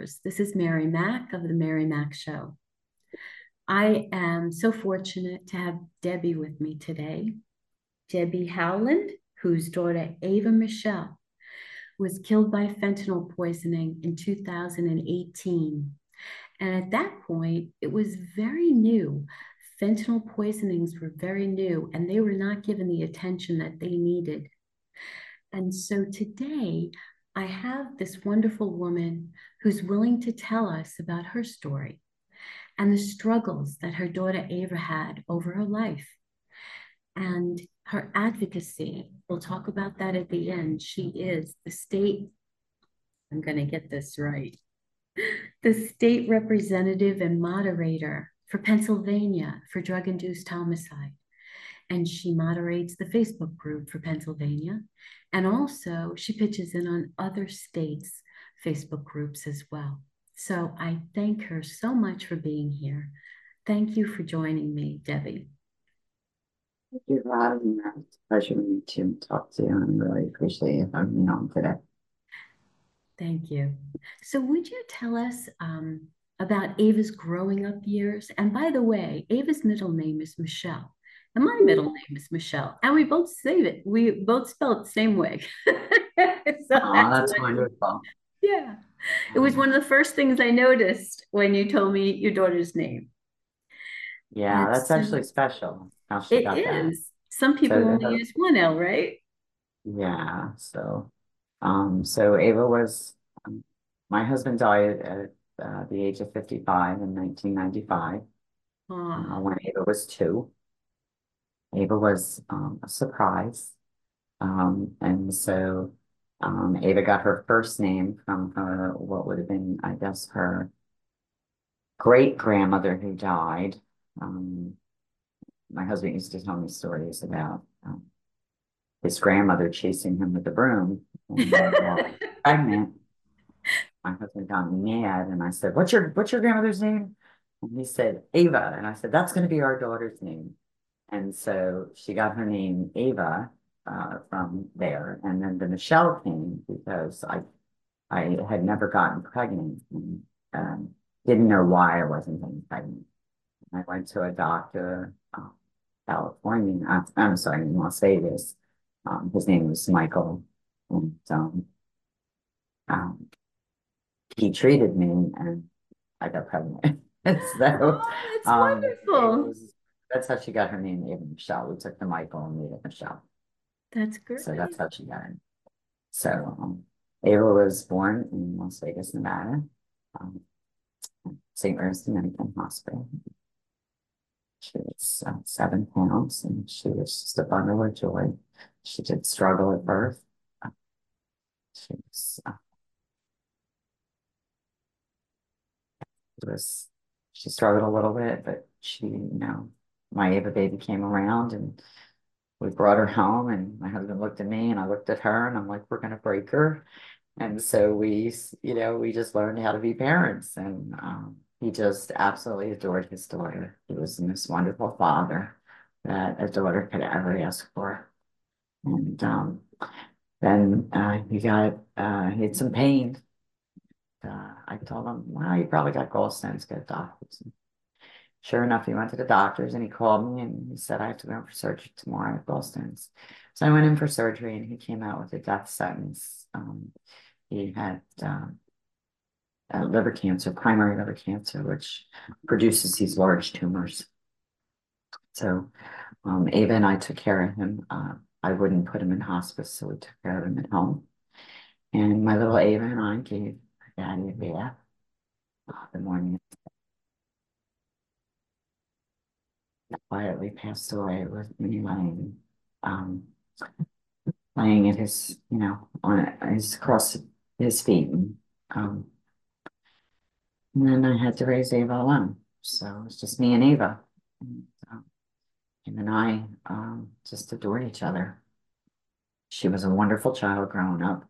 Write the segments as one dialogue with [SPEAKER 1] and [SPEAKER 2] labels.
[SPEAKER 1] This is Mary Mac of The Mary Mac Show. I am so fortunate to have Debbie with me today. Debbie Howland, whose daughter Ava Michelle was killed by fentanyl poisoning in 2018. And at that point, it was very new. Fentanyl poisonings were very new, and they were not given the attention that they needed. And so today, I have this wonderful woman who's willing to tell us about her story and the struggles that her daughter Ava had over her life and her advocacy. We'll talk about that at the end. She is the state, I'm going to get this right, the state representative and moderator for Pennsylvania for drug induced homicide and she moderates the Facebook group for Pennsylvania. And also, she pitches in on other states' Facebook groups as well. So I thank her so much for being here. Thank you for joining me, Debbie.
[SPEAKER 2] Thank you for having me. It's a pleasure to meet you and talk to you, and I really appreciate you having me on today.
[SPEAKER 1] Thank you. So, would you tell us um, about Ava's growing up years? And by the way, Ava's middle name is Michelle. And my middle name is Michelle. And we both say it. We both spell it the same way. so
[SPEAKER 2] oh, that's, that's wonderful.
[SPEAKER 1] Yeah. It was one of the first things I noticed when you told me your daughter's name.
[SPEAKER 2] Yeah, that's, that's actually special.
[SPEAKER 1] How she it got is. That. Some people so, only use one L, right?
[SPEAKER 2] Yeah. So, um, so Ava was, um, my husband died at uh, the age of 55 in 1995 uh, when Ava was two. Ava was um, a surprise. Um, and so um, Ava got her first name from her, what would have been, I guess, her great grandmother who died. Um, my husband used to tell me stories about um, his grandmother chasing him with a broom and pregnant. My husband got mad and I said, What's your what's your grandmother's name? And he said, Ava. And I said, That's gonna be our daughter's name. And so she got her name Ava uh, from there. And then the Michelle came because I I had never gotten pregnant and um, didn't know why I wasn't getting pregnant. I went to a doctor, uh, California, uh, I'm sorry, in Las Vegas. Um, his name was Michael. And um, um, he treated me and I got pregnant. so,
[SPEAKER 1] oh, it's um, wonderful. Was,
[SPEAKER 2] that's how she got her name, Ava Michelle. We took the Michael and made it Michelle.
[SPEAKER 1] That's great.
[SPEAKER 2] So that's how she got it. So um, Ava was born in Las Vegas, Nevada, um, St. Mary's Dominican Hospital. She was uh, seven pounds and she was just a bundle of joy. She did struggle at birth. Uh, she was, uh, was, she struggled a little bit, but she, you know, my Ava baby came around and we brought her home and my husband looked at me and I looked at her and I'm like, we're going to break her. And so we, you know, we just learned how to be parents and um, he just absolutely adored his daughter. He was most wonderful father that a daughter could ever ask for. And um, then uh, he got, uh, he had some pain. Uh, I told him, well, you probably got gallstones, get doctors sure enough, he went to the doctors and he called me and he said, I have to go in for surgery tomorrow at gallstones. So I went in for surgery and he came out with a death sentence. Um, he had um, liver cancer, primary liver cancer, which produces these large tumors. So um, Ava and I took care of him. Uh, I wouldn't put him in hospice, so we took care of him at home. And my little Ava and I gave Daddy a bath uh, the morning quietly passed away with me laying, um, laying at his, you know, on his across his feet. And, um, and then I had to raise Ava alone. So it was just me and Ava. And, um, him and I um, just adored each other. She was a wonderful child growing up.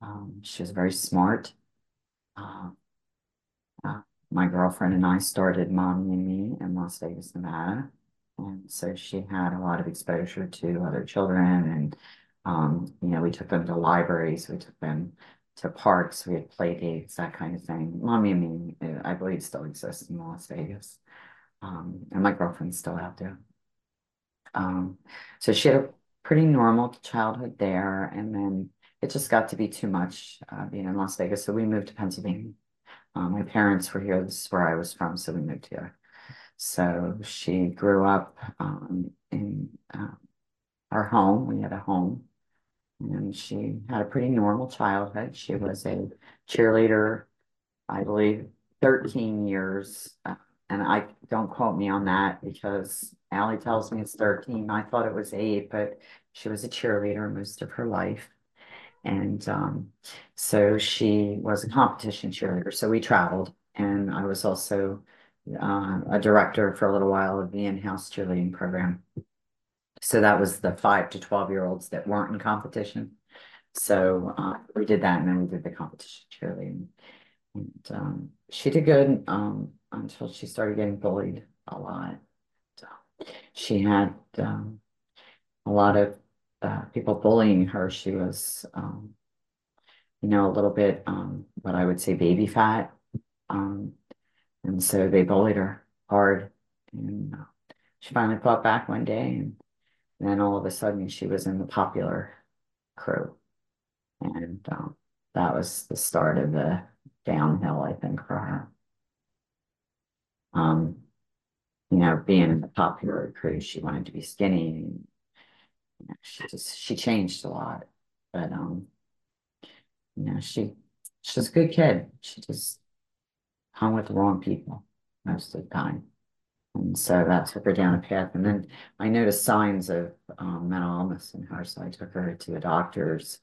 [SPEAKER 2] Um, she was very smart. Uh, my girlfriend and I started Mommy and Me in Las Vegas, Nevada. And so she had a lot of exposure to other children. And, um, you know, we took them to libraries, we took them to parks, we had play dates, that kind of thing. Mommy and Me, uh, I believe, still exists in Las Vegas. Um, and my girlfriend's still out there. Um, so she had a pretty normal childhood there. And then it just got to be too much uh, being in Las Vegas. So we moved to Pennsylvania. Um, my parents were here. This is where I was from. So we moved here. So she grew up um, in uh, our home. We had a home. And she had a pretty normal childhood. She was a cheerleader, I believe, 13 years. Uh, and I don't quote me on that because Allie tells me it's 13. I thought it was eight, but she was a cheerleader most of her life. And um, so she was a competition cheerleader. So we traveled. And I was also uh, a director for a little while of the in-house cheerleading program. So that was the five to 12 year olds that weren't in competition. So uh, we did that and then we did the competition cheerleading. And um, she did good um, until she started getting bullied a lot. So she had um, a lot of uh, people bullying her. She was, um, you know, a little bit um, what I would say baby fat. Um, and so they bullied her hard. And uh, she finally fought back one day. And then all of a sudden she was in the popular crew. And um, that was the start of the downhill, I think, for her. Um, you know, being in the popular crew, she wanted to be skinny. And, she just she changed a lot, but um, you know, she she's a good kid. She just hung with the wrong people most of the time. And so that took her down a path. And then I noticed signs of um, mental illness in her. So I took her to the doctors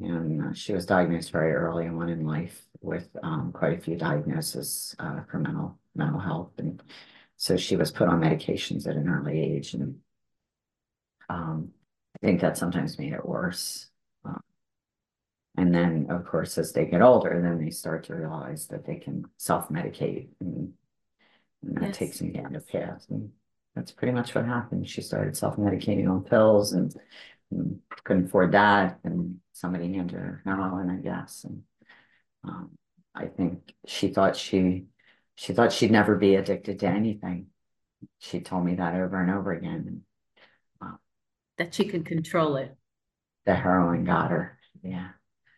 [SPEAKER 2] and uh, she was diagnosed very early on in life with um, quite a few diagnoses uh, for mental mental health, and so she was put on medications at an early age, and um, I think that sometimes made it worse. Uh, and then, of course, as they get older, then they start to realize that they can self-medicate, and, and that yes. takes them down a path. And that's pretty much what happened. She started self-medicating on pills, and couldn't afford that, and somebody handed her heroin, I guess. And um, I think she thought she she thought she'd never be addicted to anything. She told me that over and over again.
[SPEAKER 1] And, that she could control it.
[SPEAKER 2] The heroin got her. Yeah.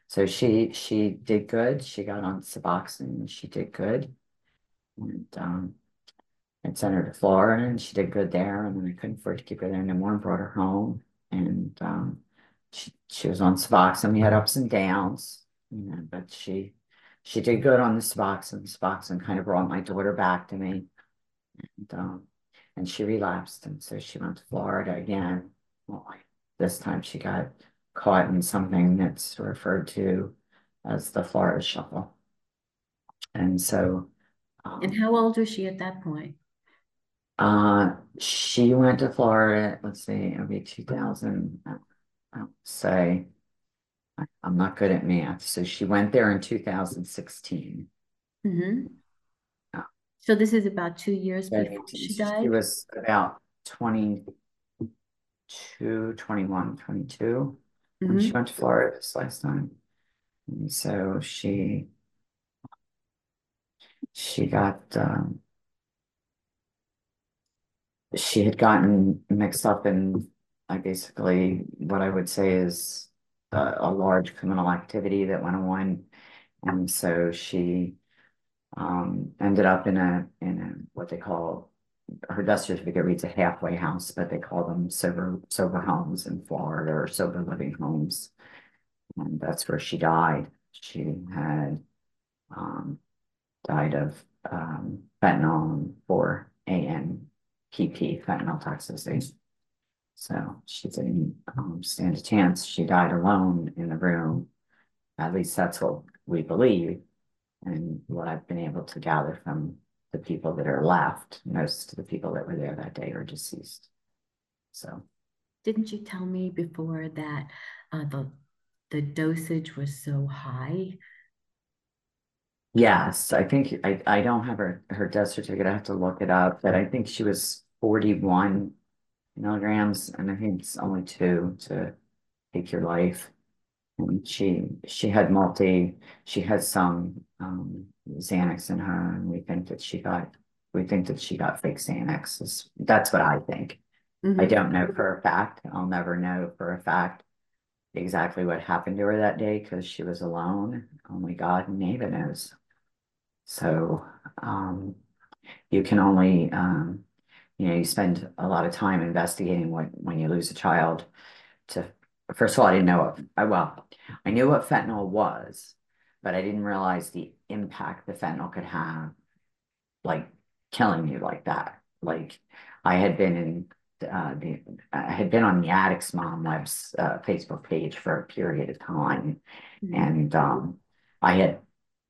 [SPEAKER 2] So she she did good. She got on Suboxone. She did good. And um, I sent her to Florida and she did good there. And then I couldn't afford to keep her there anymore and brought her home and um, she, she was on Suboxone. We had ups and downs, you know, but she she did good on the Suboxone. Suboxone kind of brought my daughter back to me, and um, and she relapsed, and so she went to Florida again. Well, this time she got caught in something that's referred to as the Florida Shuffle, and so.
[SPEAKER 1] Um, and how old was she at that point?
[SPEAKER 2] Uh, she went to Florida, let's see, it'll be 2000, I'll say, I- I'm not good at math. So she went there in 2016.
[SPEAKER 1] hmm So this is about two years before she died?
[SPEAKER 2] She was about 22, 21, 22 when she mm-hmm. went to Florida this last time. And so she she got um, she had gotten mixed up in I basically what I would say is a, a large criminal activity that went on, and so she um, ended up in a in a what they call her death certificate reads a halfway house, but they call them sober sober homes in Florida or sober living homes, and that's where she died. She had um, died of um, fentanyl and 4 a.m PP, fentanyl toxicity. So she didn't um, stand a chance. She died alone in the room. At least that's what we believe and what I've been able to gather from the people that are left. Most of the people that were there that day are deceased. So.
[SPEAKER 1] Didn't you tell me before that uh, the the dosage was so high?
[SPEAKER 2] Yes, I think I, I don't have her, her death certificate. I have to look it up, but I think she was 41 milligrams, and I think it's only two to take your life. And she she had multi, she had some um, Xanax in her, and we think that she got we think that she got fake Xanax. That's what I think. Mm -hmm. I don't know for a fact. I'll never know for a fact exactly what happened to her that day because she was alone. Only God and Ava knows. So um, you can only um, you know, you spend a lot of time investigating what when you lose a child to first of all, I didn't know I well, I knew what fentanyl was, but I didn't realize the impact the fentanyl could have, like killing you like that. Like I had been in uh, the I had been on the Addicts Mom Web's uh, Facebook page for a period of time, mm-hmm. and um, I had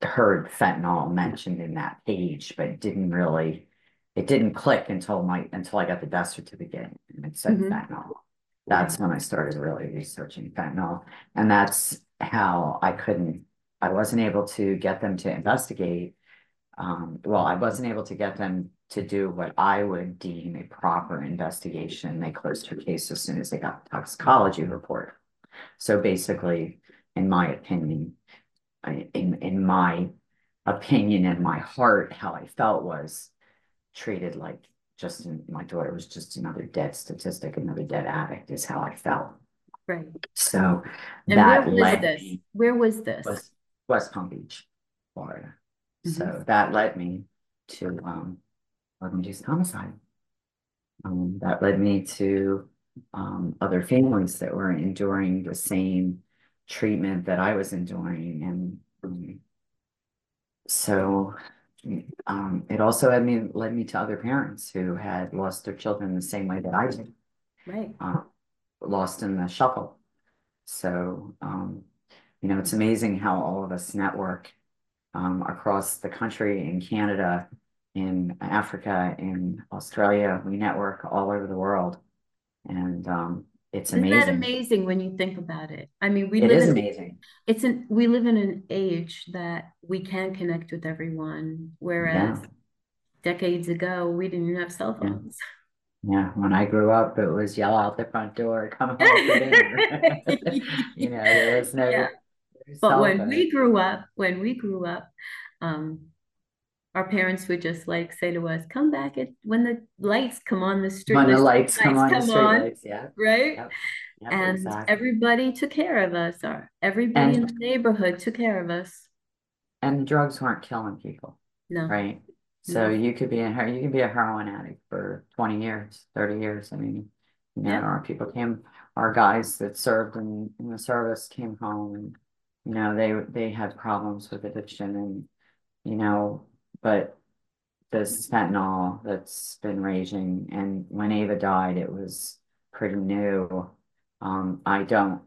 [SPEAKER 2] heard fentanyl mentioned in that page, but didn't really it didn't click until my until I got the death certificate and it said mm -hmm. fentanyl. That's when I started really researching fentanyl. And that's how I couldn't, I wasn't able to get them to investigate. Um, well, I wasn't able to get them to do what I would deem a proper investigation. They closed her case as soon as they got the toxicology report. So basically, in my opinion, in, in my opinion and my heart, how I felt was treated like just my daughter was just another dead statistic, another dead addict is how I felt.
[SPEAKER 1] Right.
[SPEAKER 2] So and that where led
[SPEAKER 1] this? Me, where was this?
[SPEAKER 2] West, West Palm Beach, Florida. Mm -hmm. So that led me to um organized homicide. Um, that led me to um, other families that were enduring the same treatment that I was enduring. And um, so um, it also had me led me to other parents who had lost their children the same way that I did.
[SPEAKER 1] Right.
[SPEAKER 2] Uh, lost in the shuffle. So, um, you know, it's amazing how all of us network um, across the country in Canada, in Africa, in Australia. We network all over the world. And um, it's amazing.
[SPEAKER 1] Isn't
[SPEAKER 2] amazing.
[SPEAKER 1] that amazing when you think about it? I mean, we
[SPEAKER 2] it
[SPEAKER 1] live
[SPEAKER 2] is
[SPEAKER 1] in,
[SPEAKER 2] amazing.
[SPEAKER 1] It's an we live in an age that we can connect with everyone, whereas yeah. decades ago we didn't even have cell phones.
[SPEAKER 2] Yeah. yeah. when I grew up, it was yell out the front door, come home for dinner. you know, there was no. Yeah.
[SPEAKER 1] But when we grew up, when we grew up, um, our parents would just like say to us, "Come back at when the lights come on the street."
[SPEAKER 2] When the, lights, come on, come on lights, yeah,
[SPEAKER 1] right. Yep. Yep, and exactly. everybody took care of us. Or everybody and, in the neighborhood took care of us.
[SPEAKER 2] And drugs weren't killing people.
[SPEAKER 1] No.
[SPEAKER 2] Right. So no. you could be a you can be a heroin addict for twenty years, thirty years. I mean, you know, yep. our people came, our guys that served in, in the service came home, and you know they they had problems with addiction, and you know but this fentanyl that's been raging, and when Ava died, it was pretty new. Um, I don't,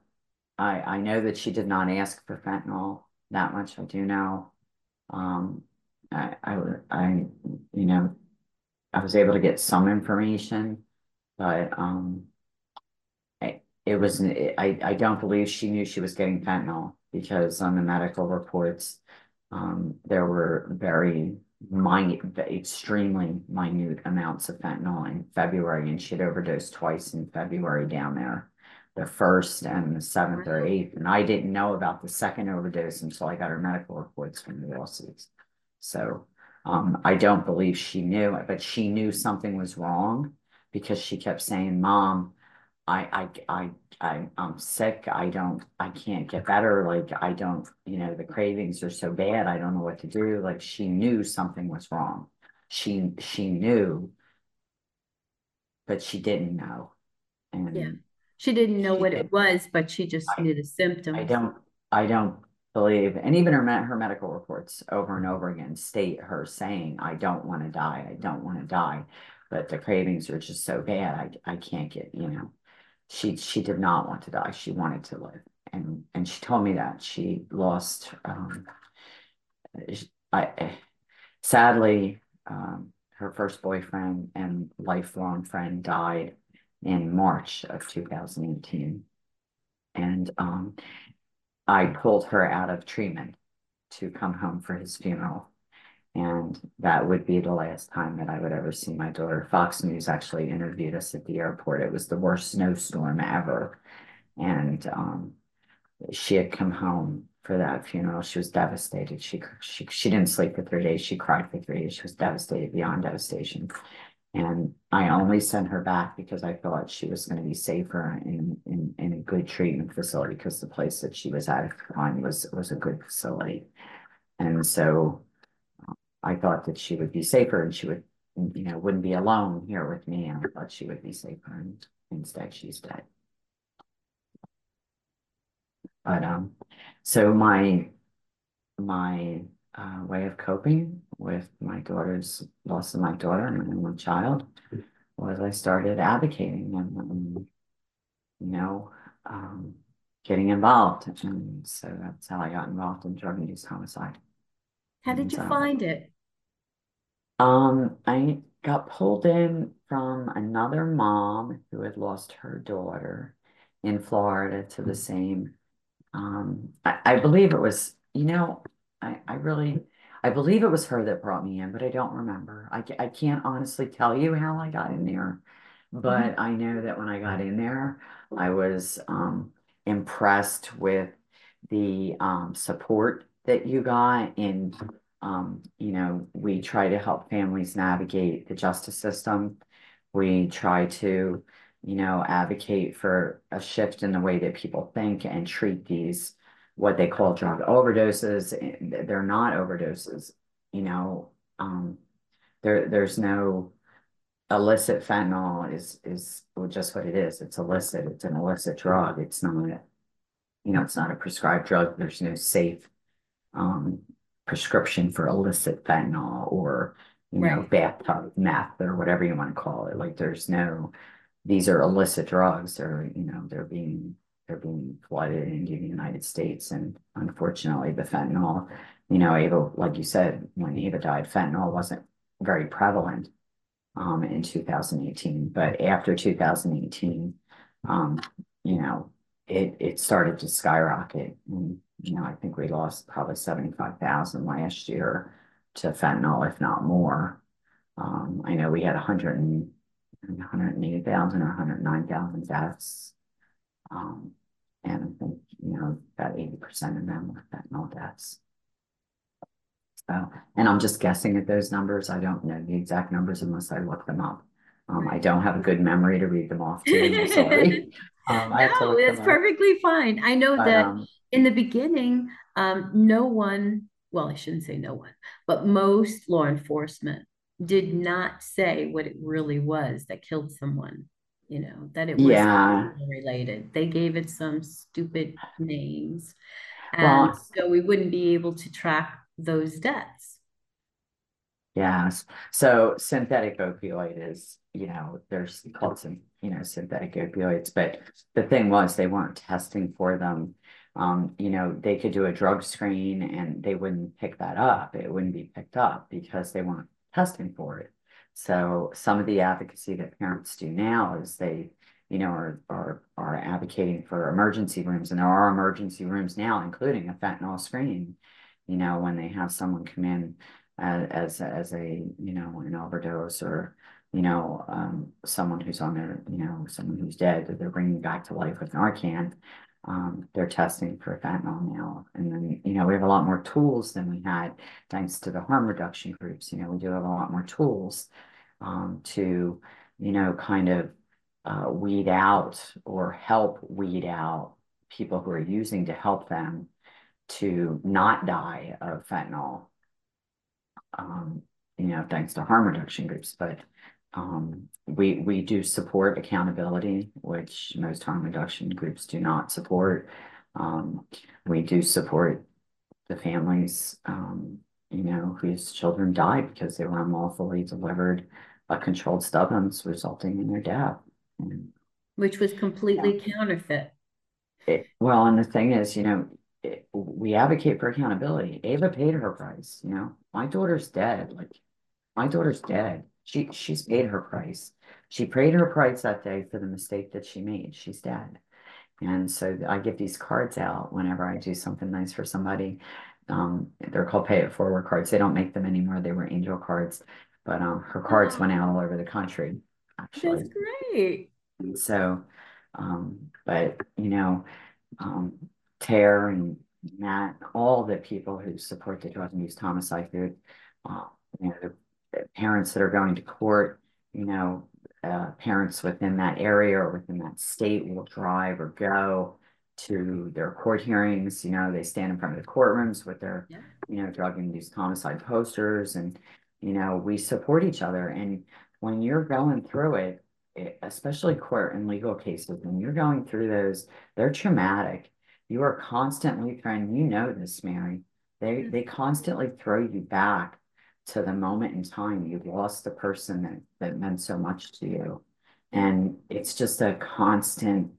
[SPEAKER 2] I, I know that she did not ask for fentanyl that much. I do know. Um, I, I, I, you know, I was able to get some information, but um, it, it was, I, I don't believe she knew she was getting fentanyl because on the medical reports, um, there were very minute, extremely minute amounts of fentanyl in February, and she'd overdosed twice in February down there, the first and the seventh or eighth. And I didn't know about the second overdose until I got her medical reports from the lawsuits. So um, I don't believe she knew but she knew something was wrong because she kept saying, Mom, I, I, I, I, I'm sick. I don't, I can't get better. Like, I don't, you know, the cravings are so bad. I don't know what to do. Like, she knew something was wrong. She, she knew, but she didn't know.
[SPEAKER 1] And yeah. She didn't know she what did. it was, but she just I, knew the symptoms.
[SPEAKER 2] I don't, I don't believe, and even her, her medical reports over and over again state her saying, I don't want to die. I don't want to die. but the cravings are just so bad. I, I can't get, you know, she, she did not want to die. She wanted to live. And, and she told me that she lost, um, I, sadly, um, her first boyfriend and lifelong friend died in March of 2018. And um, I pulled her out of treatment to come home for his funeral. And that would be the last time that I would ever see my daughter. Fox News actually interviewed us at the airport. It was the worst snowstorm ever. And um, she had come home for that funeral. She was devastated. She, she, she didn't sleep for three days. She cried for three days. She was devastated beyond devastation. And I only sent her back because I thought she was going to be safer in, in, in a good treatment facility because the place that she was at on was, was a good facility. And so I thought that she would be safer and she would, you know, wouldn't be alone here with me. And I thought she would be safer and instead she's dead. But um, so my my uh, way of coping with my daughter's loss of my daughter and my only child was I started advocating and, and you know um, getting involved, and so that's how I got involved in drug-induced homicide.
[SPEAKER 1] How did you find it?
[SPEAKER 2] Um, I got pulled in from another mom who had lost her daughter in Florida to the same um, I, I believe it was, you know, I, I really, I believe it was her that brought me in, but I don't remember. I, I can't honestly tell you how I got in there, but mm -hmm. I know that when I got in there, I was um, impressed with the um, support that you got in, um, you know, we try to help families navigate the justice system. We try to you know, advocate for a shift in the way that people think and treat these what they call drug overdoses. They're not overdoses, you know. Um, there, there's no illicit fentanyl is is just what it is. It's illicit. It's an illicit drug. It's not, you know, it's not a prescribed drug. There's no safe um, prescription for illicit fentanyl or you know bathtub meth or whatever you want to call it. Like there's no these are illicit drugs. They're, you know, they're being they're being flooded into the United States. And unfortunately, the fentanyl, you know, Ava, like you said, when Ava died, fentanyl wasn't very prevalent um, in 2018. But after 2018, um, you know, it it started to skyrocket. And, you know, I think we lost probably 75,000 last year to fentanyl, if not more. Um, I know we had 100 and 180,000 or 109,000 deaths. Um, and I think, you know, about 80% of them were fentanyl deaths. So, and I'm just guessing at those numbers. I don't know the exact numbers unless I look them up. Um, I don't have a good memory to read them off to you. I'm sorry.
[SPEAKER 1] Um, no, it's perfectly fine. I know but, that um, in the beginning, um, no one, well, I shouldn't say no one, but most law enforcement did not say what it really was that killed someone you know that it was yeah. related they gave it some stupid names. And well, so we wouldn't be able to track those deaths.
[SPEAKER 2] Yes. So synthetic opioid is you know there's called some you know synthetic opioids but the thing was they weren't testing for them um, you know, they could do a drug screen and they wouldn't pick that up. It wouldn't be picked up because they weren't testing for it. So some of the advocacy that parents do now is they, you know, are, are, are advocating for emergency rooms. And there are emergency rooms now, including a fentanyl screen. you know, when they have someone come in as, as, as a, you know, an overdose or, you know, um, someone who's on their, you know, someone who's dead that they're bringing back to life with Narcan um, they're testing for fentanyl now. And then, you know, we have a lot more tools than we had thanks to the harm reduction groups. You know, we do have a lot more tools um, to, you know, kind of uh, weed out or help weed out people who are using to help them to not die of fentanyl, um, you know, thanks to harm reduction groups. But um, we, we do support accountability, which most harm reduction groups do not support. Um, we do support the families, um, you know, whose children died because they were unlawfully delivered a controlled substance resulting in their death. And,
[SPEAKER 1] Which was completely yeah. counterfeit.
[SPEAKER 2] It, well, and the thing is, you know, it, we advocate for accountability. Ava paid her price. You know, my daughter's dead. Like, my daughter's dead. She she's paid her price. She paid her price that day for the mistake that she made. She's dead. And so I give these cards out whenever I do something nice for somebody. Um, they're called pay it forward cards. They don't make them anymore. They were angel cards, but um, her cards went out all over the country.
[SPEAKER 1] Actually, that's great.
[SPEAKER 2] And so, um, but you know, um, Tara and Matt, all the people who support the drug induced homicide group, uh, you know, parents that are going to court, you know, uh, parents within that area or within that state will drive or go to their court hearings. You know, they stand in front of the courtrooms with their, yeah. you know, drug induced homicide posters. And, you know, we support each other. And when you're going through it, it especially court and legal cases, when you're going through those, they're traumatic. You are constantly trying, you know this, Mary. They, they constantly throw you back to the moment in time you've lost the person that, that meant so much to you. And it's just a constant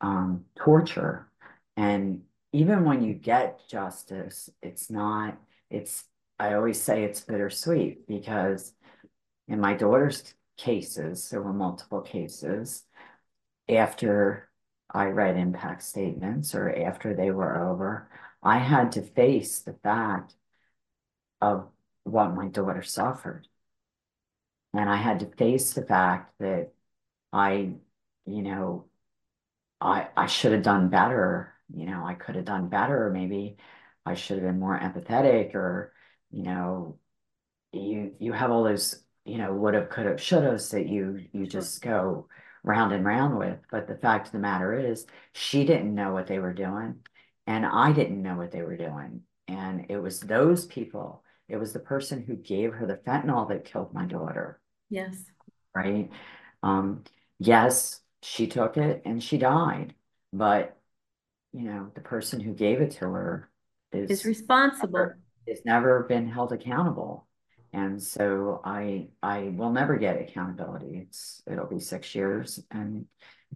[SPEAKER 2] um, torture. And even when you get justice, it's not, it's, I always say it's bittersweet because in my daughter's cases, there were multiple cases after I read impact statements or after they were over, I had to face the fact of what my daughter suffered. And I had to face the fact that I, you know, I I should have done better. You know, I could have done better. Maybe I should have been more empathetic or, you know, you you have all those, you know, would have, could have, should have that you you just go round and round with. But the fact of the matter is she didn't know what they were doing and I didn't know what they were doing. And it was those people it was the person who gave her the fentanyl that killed my daughter.
[SPEAKER 1] Yes.
[SPEAKER 2] Right. Um, yes, she took it and she died. But, you know, the person who gave it to her is,
[SPEAKER 1] is responsible. Never,
[SPEAKER 2] is never been held accountable. And so I I will never get accountability. It's it'll be six years and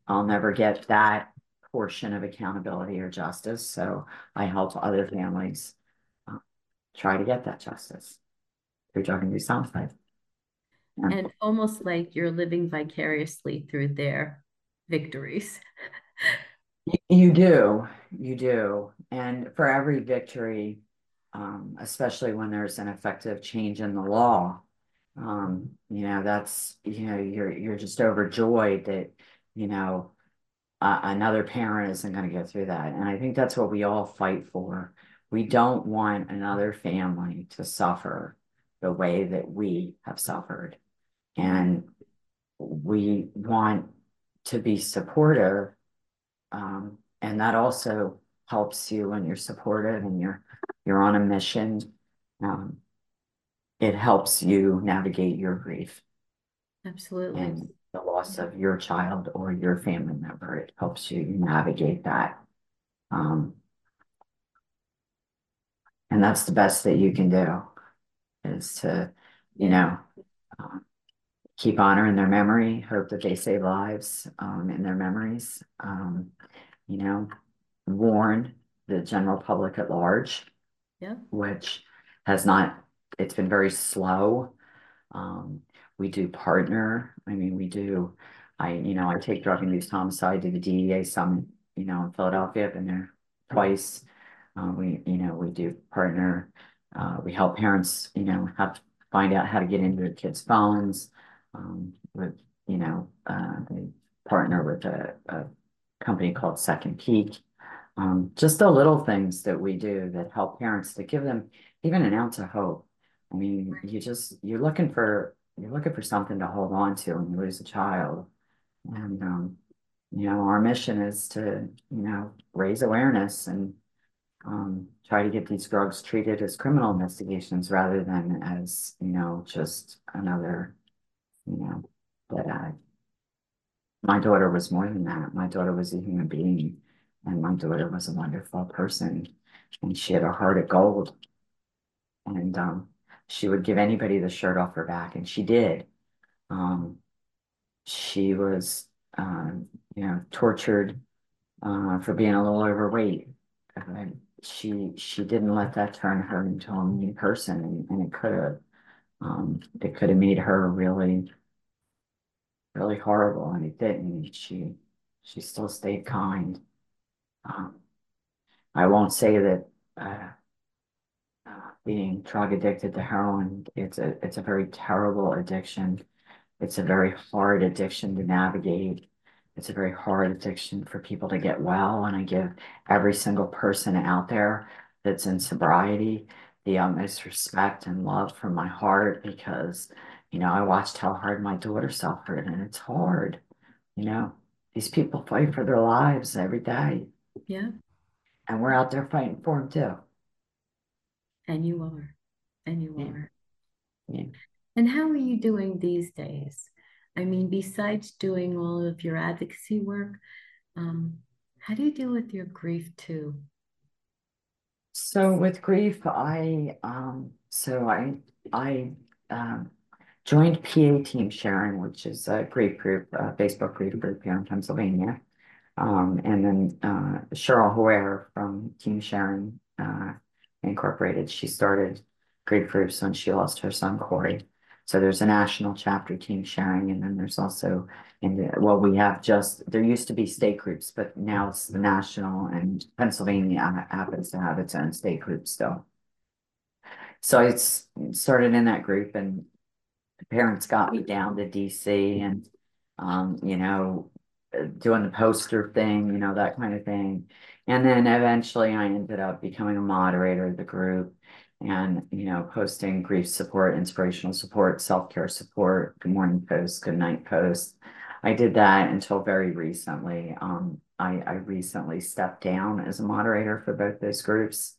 [SPEAKER 2] I'll never get that portion of accountability or justice. So I help other families try to get that justice through drug induced homicide.
[SPEAKER 1] And, and almost like you're living vicariously through their victories.
[SPEAKER 2] you do, you do. And for every victory, um, especially when there's an effective change in the law, um, you know, that's, you know, you're, you're just overjoyed that, you know, uh, another parent isn't going to go through that. And I think that's what we all fight for we don't want another family to suffer the way that we have suffered. And we want to be supportive. Um, and that also helps you when you're supportive and you're you're on a mission. Um, it helps you navigate your grief.
[SPEAKER 1] Absolutely.
[SPEAKER 2] And the loss of your child or your family member. It helps you navigate that. Um, and that's the best that you can do is to, you know, uh, keep honoring their memory, hope that they save lives um, in their memories, um, you know, warn the general public at large,
[SPEAKER 1] yeah.
[SPEAKER 2] which has not, it's been very slow. Um, we do partner. I mean, we do, I, you know, I take drug induced homicide to the DEA summit, you know, in Philadelphia. I've been there twice. Uh, we, you know, we do partner. Uh, we help parents, you know, have find out how to get into their kids' phones. Um, with, you know, uh, they partner with a, a company called Second Peak. Um, just the little things that we do that help parents to give them even an ounce of hope. I mean, you just you're looking for you're looking for something to hold on to when you lose a child, and um, you know our mission is to you know raise awareness and um, try to get these drugs treated as criminal investigations rather than as, you know, just another, you know, but my daughter was more than that. My daughter was a human being and my daughter was a wonderful person and she had a heart of gold. And um, she would give anybody the shirt off her back and she did. Um, she was, um, you know, tortured uh, for being a little overweight. She she didn't let that turn her into a mean person, and, and it could have um, it could have made her really really horrible, and it didn't. She she still stayed kind. Um, I won't say that uh, uh, being drug addicted to heroin it's a it's a very terrible addiction. It's a very hard addiction to navigate. It's a very hard addiction for people to get well. And I give every single person out there that's in sobriety the utmost respect and love from my heart because, you know, I watched how hard my daughter suffered and it's hard. You know, these people fight for their lives every day.
[SPEAKER 1] Yeah.
[SPEAKER 2] And we're out there fighting for them too.
[SPEAKER 1] And you are. And you
[SPEAKER 2] yeah.
[SPEAKER 1] are.
[SPEAKER 2] Yeah.
[SPEAKER 1] And how are you doing these days? I mean, besides doing all of your advocacy work, um, how do you deal with your grief too?
[SPEAKER 2] So with grief, I um, so I I um, joined PA Team Sharing, which is a grief group, a Facebook grief group here in Pennsylvania. Um, and then uh, Cheryl Hoare from Team Sharing uh, Incorporated, she started grief groups when she lost her son Corey. So there's a national chapter team sharing, and then there's also in the well, we have just there used to be state groups, but now it's the national, and Pennsylvania happens to have its own state group still. So I started in that group, and parents got me down to DC, and um, you know, doing the poster thing, you know, that kind of thing. And then eventually I ended up becoming a moderator of the group and you know posting grief support inspirational support self-care support good morning post good night post. I did that until very recently. Um, I, I recently stepped down as a moderator for both those groups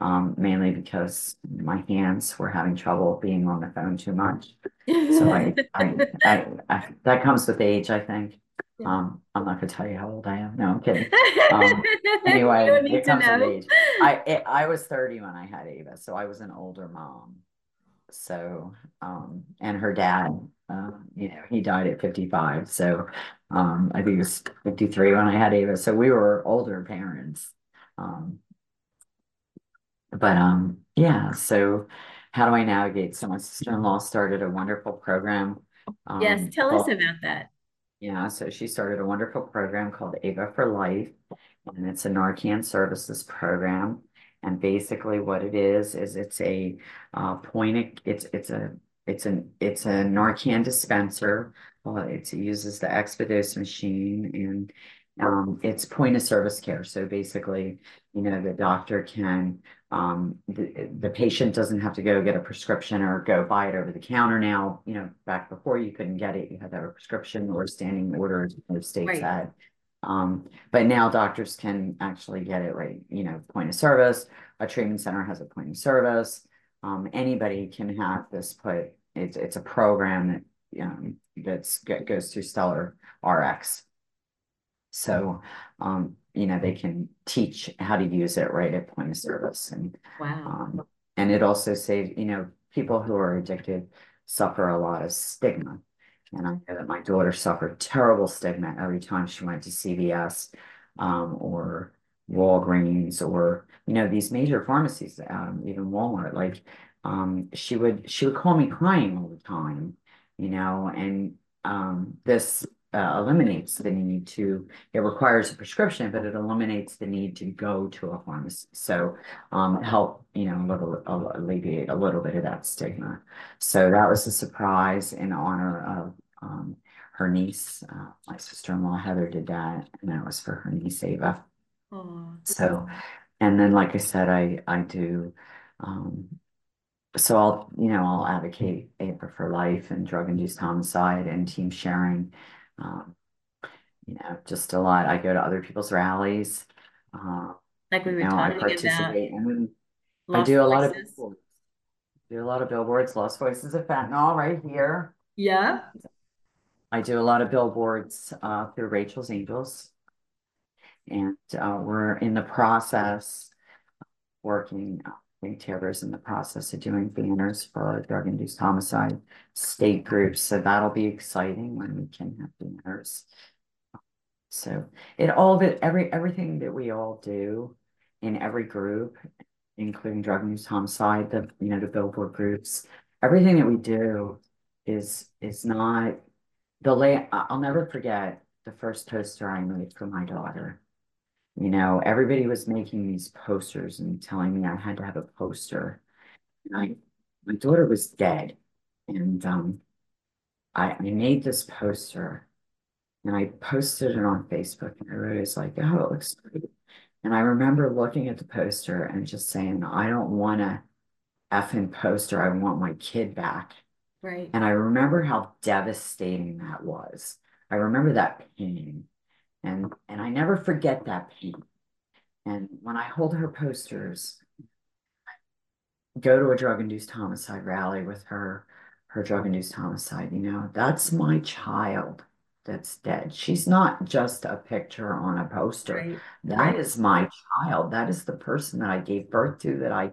[SPEAKER 2] um, mainly because my hands were having trouble being on the phone too much. So I, I, I, I that comes with age i think um, I'm not gonna tell you how old I am. No, I'm kidding. Um, anyway, it comes with age. I it, I was 30 when I had Ava, so I was an older mom. So, um, and her dad, uh, you know, he died at 55. So, um, I think it was 53 when I had Ava. So we were older parents. Um, but um, yeah. So, how do I navigate? So my sister-in-law started a wonderful program.
[SPEAKER 1] Um, yes, tell called, us about that.
[SPEAKER 2] Yeah, so she started a wonderful program called Ava for Life, and it's a Narcan services program. And basically, what it is is it's a uh, point. It's it's a it's an it's a Narcan dispenser. Well, it uses the Expedose machine, and um, it's point of service care. So basically, you know, the doctor can um, the, the patient doesn't have to go get a prescription or go buy it over the counter now. You know, back before you couldn't get it, you had to have a prescription or standing orders most states right. had. Um, but now doctors can actually get it right, you know, point of service. A treatment center has a point of service. Um, anybody can have this put, it's, it's a program that, you know, that's goes through Stellar RX. So, um, you know, they can teach how to use it right at point of service. And
[SPEAKER 1] wow.
[SPEAKER 2] Um, and it also saves, you know, people who are addicted suffer a lot of stigma. And I know that my daughter suffered terrible stigma every time she went to CVS um, or Walgreens or, you know, these major pharmacies, um, even Walmart. Like um, she would she would call me crying all the time, you know, and um, this uh, eliminates the need to, it requires a prescription, but it eliminates the need to go to a pharmacy. So um, help, you know, a little, alleviate a little bit of that stigma. So that was a surprise in honor of um, her niece. Uh, my sister-in-law Heather did that, and that was for her niece Ava. Oh, so, and then like I said, I I do um, so I'll, you know, I'll advocate Ava for life and drug induced homicide and team sharing um, you know, just a lot. I go to other people's rallies.
[SPEAKER 1] Uh, like we were you know, talking I participate about.
[SPEAKER 2] And I do a lot of billboards. do a lot of billboards. Lost Voices of Fentanyl right here.
[SPEAKER 1] Yeah.
[SPEAKER 2] I do a lot of billboards uh, through Rachel's Angels, and uh, we're in the process working Tara's in the process of doing banners for drug-induced homicide state groups, so that'll be exciting when we can have banners. So it all of it, every everything that we all do in every group, including drug-induced homicide, the you know the billboard groups, everything that we do is is not the lay. I'll never forget the first poster I made for my daughter. You know, everybody was making these posters and telling me I had to have a poster. And I, my daughter was dead, and um, I, I made this poster, and I posted it on Facebook, and everybody was like, "Oh, it looks great." And I remember looking at the poster and just saying, "I don't want a effing poster. I want my kid back."
[SPEAKER 1] Right.
[SPEAKER 2] And I remember how devastating that was. I remember that pain. And and I never forget that pain. And when I hold her posters, go to a drug-induced homicide rally with her, her drug-induced homicide, you know, that's my child that's dead. She's not just a picture on a poster. Right. That right. is my child. That is the person that I gave birth to, that I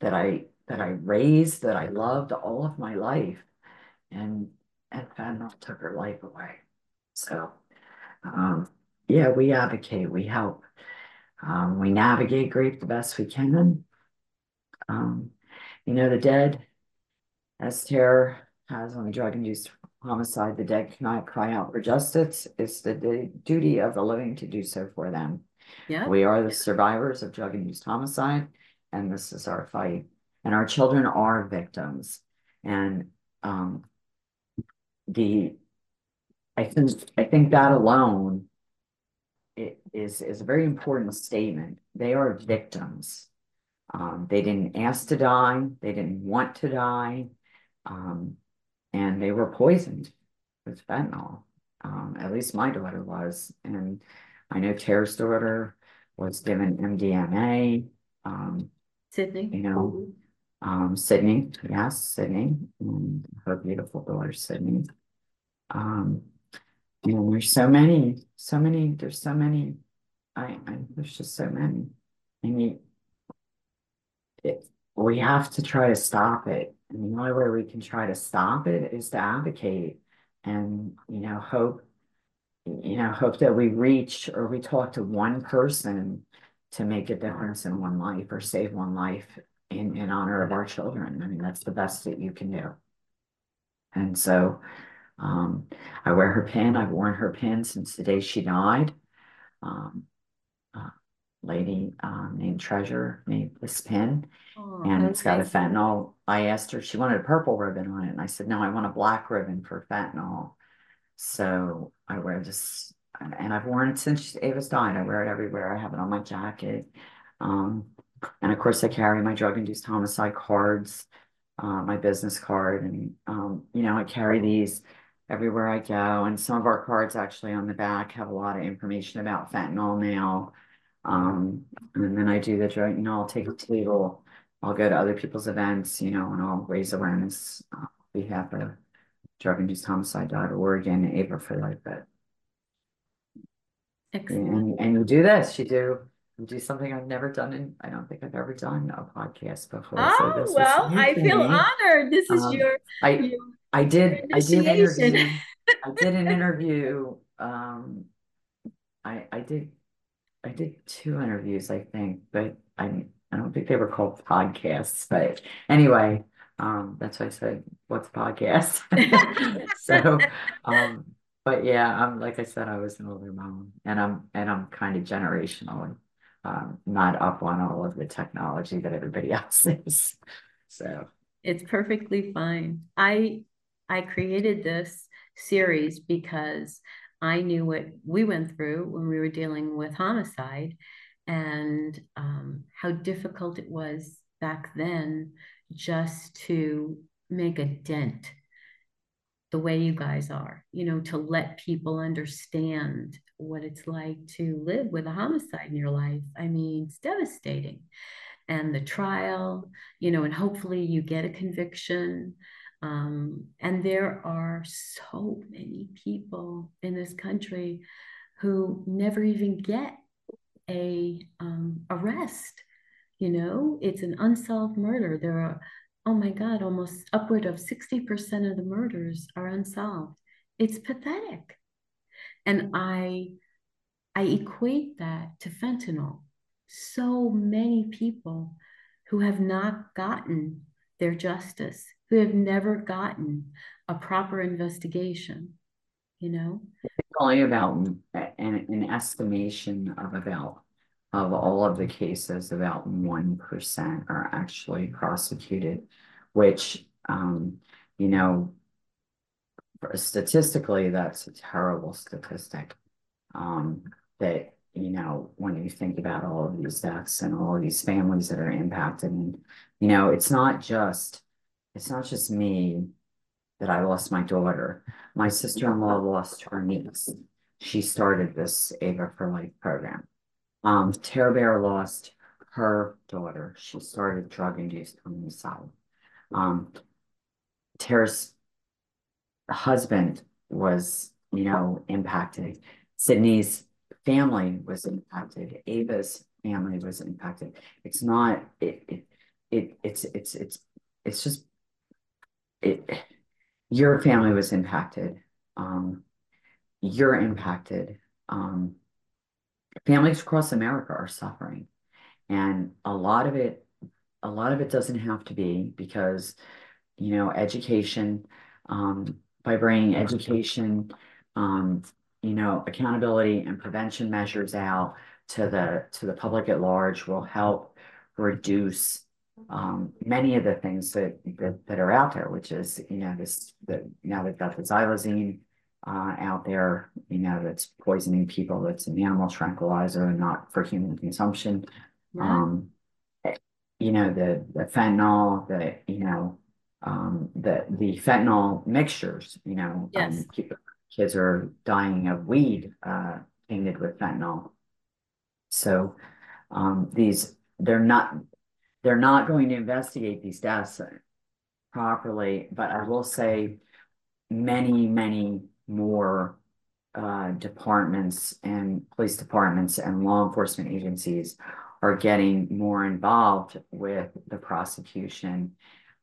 [SPEAKER 2] that I that I raised, that I loved all of my life. And and fentanyl took her life away. So um, yeah, we advocate, we help. Um, we navigate grief the best we can. Um, you know, the dead, as Tara has on the drug-induced homicide, the dead cannot cry out for justice. It's the, the duty of the living to do so for them. Yeah. We are the survivors of drug-induced homicide, and this is our fight. And our children are victims. And um, the I think I think that alone is is a very important statement. They are victims. Um, they didn't ask to die. They didn't want to die, um, and they were poisoned with fentanyl. Um, at least my daughter was, and I know Tara's daughter was given MDMA. Um,
[SPEAKER 1] Sydney,
[SPEAKER 2] you know, um, Sydney, yes, Sydney, and her beautiful daughter Sydney. Um, and there's so many, so many, there's so many, I, I there's just so many. And you, it, we have to try to stop it. And the only way we can try to stop it is to advocate and, you know, hope, you know, hope that we reach or we talk to one person to make a difference in one life or save one life in, in honor of our children. I mean, that's the best that you can do. And so um, I wear her pin. I've worn her pin since the day she died. Um, uh, lady um, named Treasure made this pin, oh, and it's got a fentanyl. I asked her, she wanted a purple ribbon on it, and I said, no, I want a black ribbon for fentanyl. So I wear this, and I've worn it since Ava's died. I wear it everywhere. I have it on my jacket. Um, and of course, I carry my drug-induced homicide cards, uh, my business card, and um, you know, I carry these everywhere I go. And some of our cards actually on the back have a lot of information about fentanyl now. Um, and then I do the drug, you know, I'll take a table, I'll go to other people's events, you know, and I'll raise awareness on behalf of homicide.org and Ava for Life. But Excellent. And, and you do this, you do you do something I've never done and I don't think I've ever done a podcast before.
[SPEAKER 1] Oh, so well, I feel honored. This is um, your,
[SPEAKER 2] I, your I did. I did interview. I did an interview. Um, I I did. I did two interviews, I think, but I I don't think they were called podcasts. But anyway, um, that's why I said, "What's podcast?" so, um, but yeah, I'm like I said, I was an older mom, and I'm and I'm kind of generational, um, not up on all of the technology that everybody else is. So
[SPEAKER 1] it's perfectly fine. I I created this series because I knew what we went through when we were dealing with homicide and um, how difficult it was back then just to make a dent the way you guys are, you know, to let people understand what it's like to live with a homicide in your life. I mean, it's devastating. And the trial, you know, and hopefully you get a conviction. Um, and there are so many people in this country who never even get a um, arrest You know, it's an unsolved murder. There are, oh my God, almost upward of 60% of the murders are unsolved. It's pathetic. And I I equate that to fentanyl. So many people who have not gotten their justice, who have never gotten a proper investigation, you know?
[SPEAKER 2] It's only about an, an estimation of about of all of the cases, about 1% are actually prosecuted, which, um, you know, statistically, that's a terrible statistic. Um, that, you know, when you think about all of these deaths and all of these families that are impacted, and, you know, it's not just, it's not just me that I lost my daughter. My sister-in-law lost her niece. She started this Ava for Life program. Um, Tara Bear lost her daughter. She started drug-induced homicide. Um, Tara's husband was, you know, impacted. Sydney's family was impacted. Ava's family was impacted. It's not, it, it, it it's, it's, it's, it's just, it, your family was impacted. Um, you're impacted. Um, families across America are suffering. And a lot of it, a lot of it doesn't have to be because, you know, education, um, by bringing education, um, you know, accountability and prevention measures out to the to the public at large will help reduce um, many of the things that, that that are out there, which is you know this that now they've got the xylazine uh, out there, you know, that's poisoning people. That's an animal tranquilizer, not for human consumption. Um, you know, the the fentanyl, the you know, um, the the fentanyl mixtures. You know, um,
[SPEAKER 1] yes.
[SPEAKER 2] Kids are dying of weed uh, tainted with fentanyl. So um, these they're not they're not going to investigate these deaths properly, but I will say many many more uh, departments and police departments and law enforcement agencies are getting more involved with the prosecution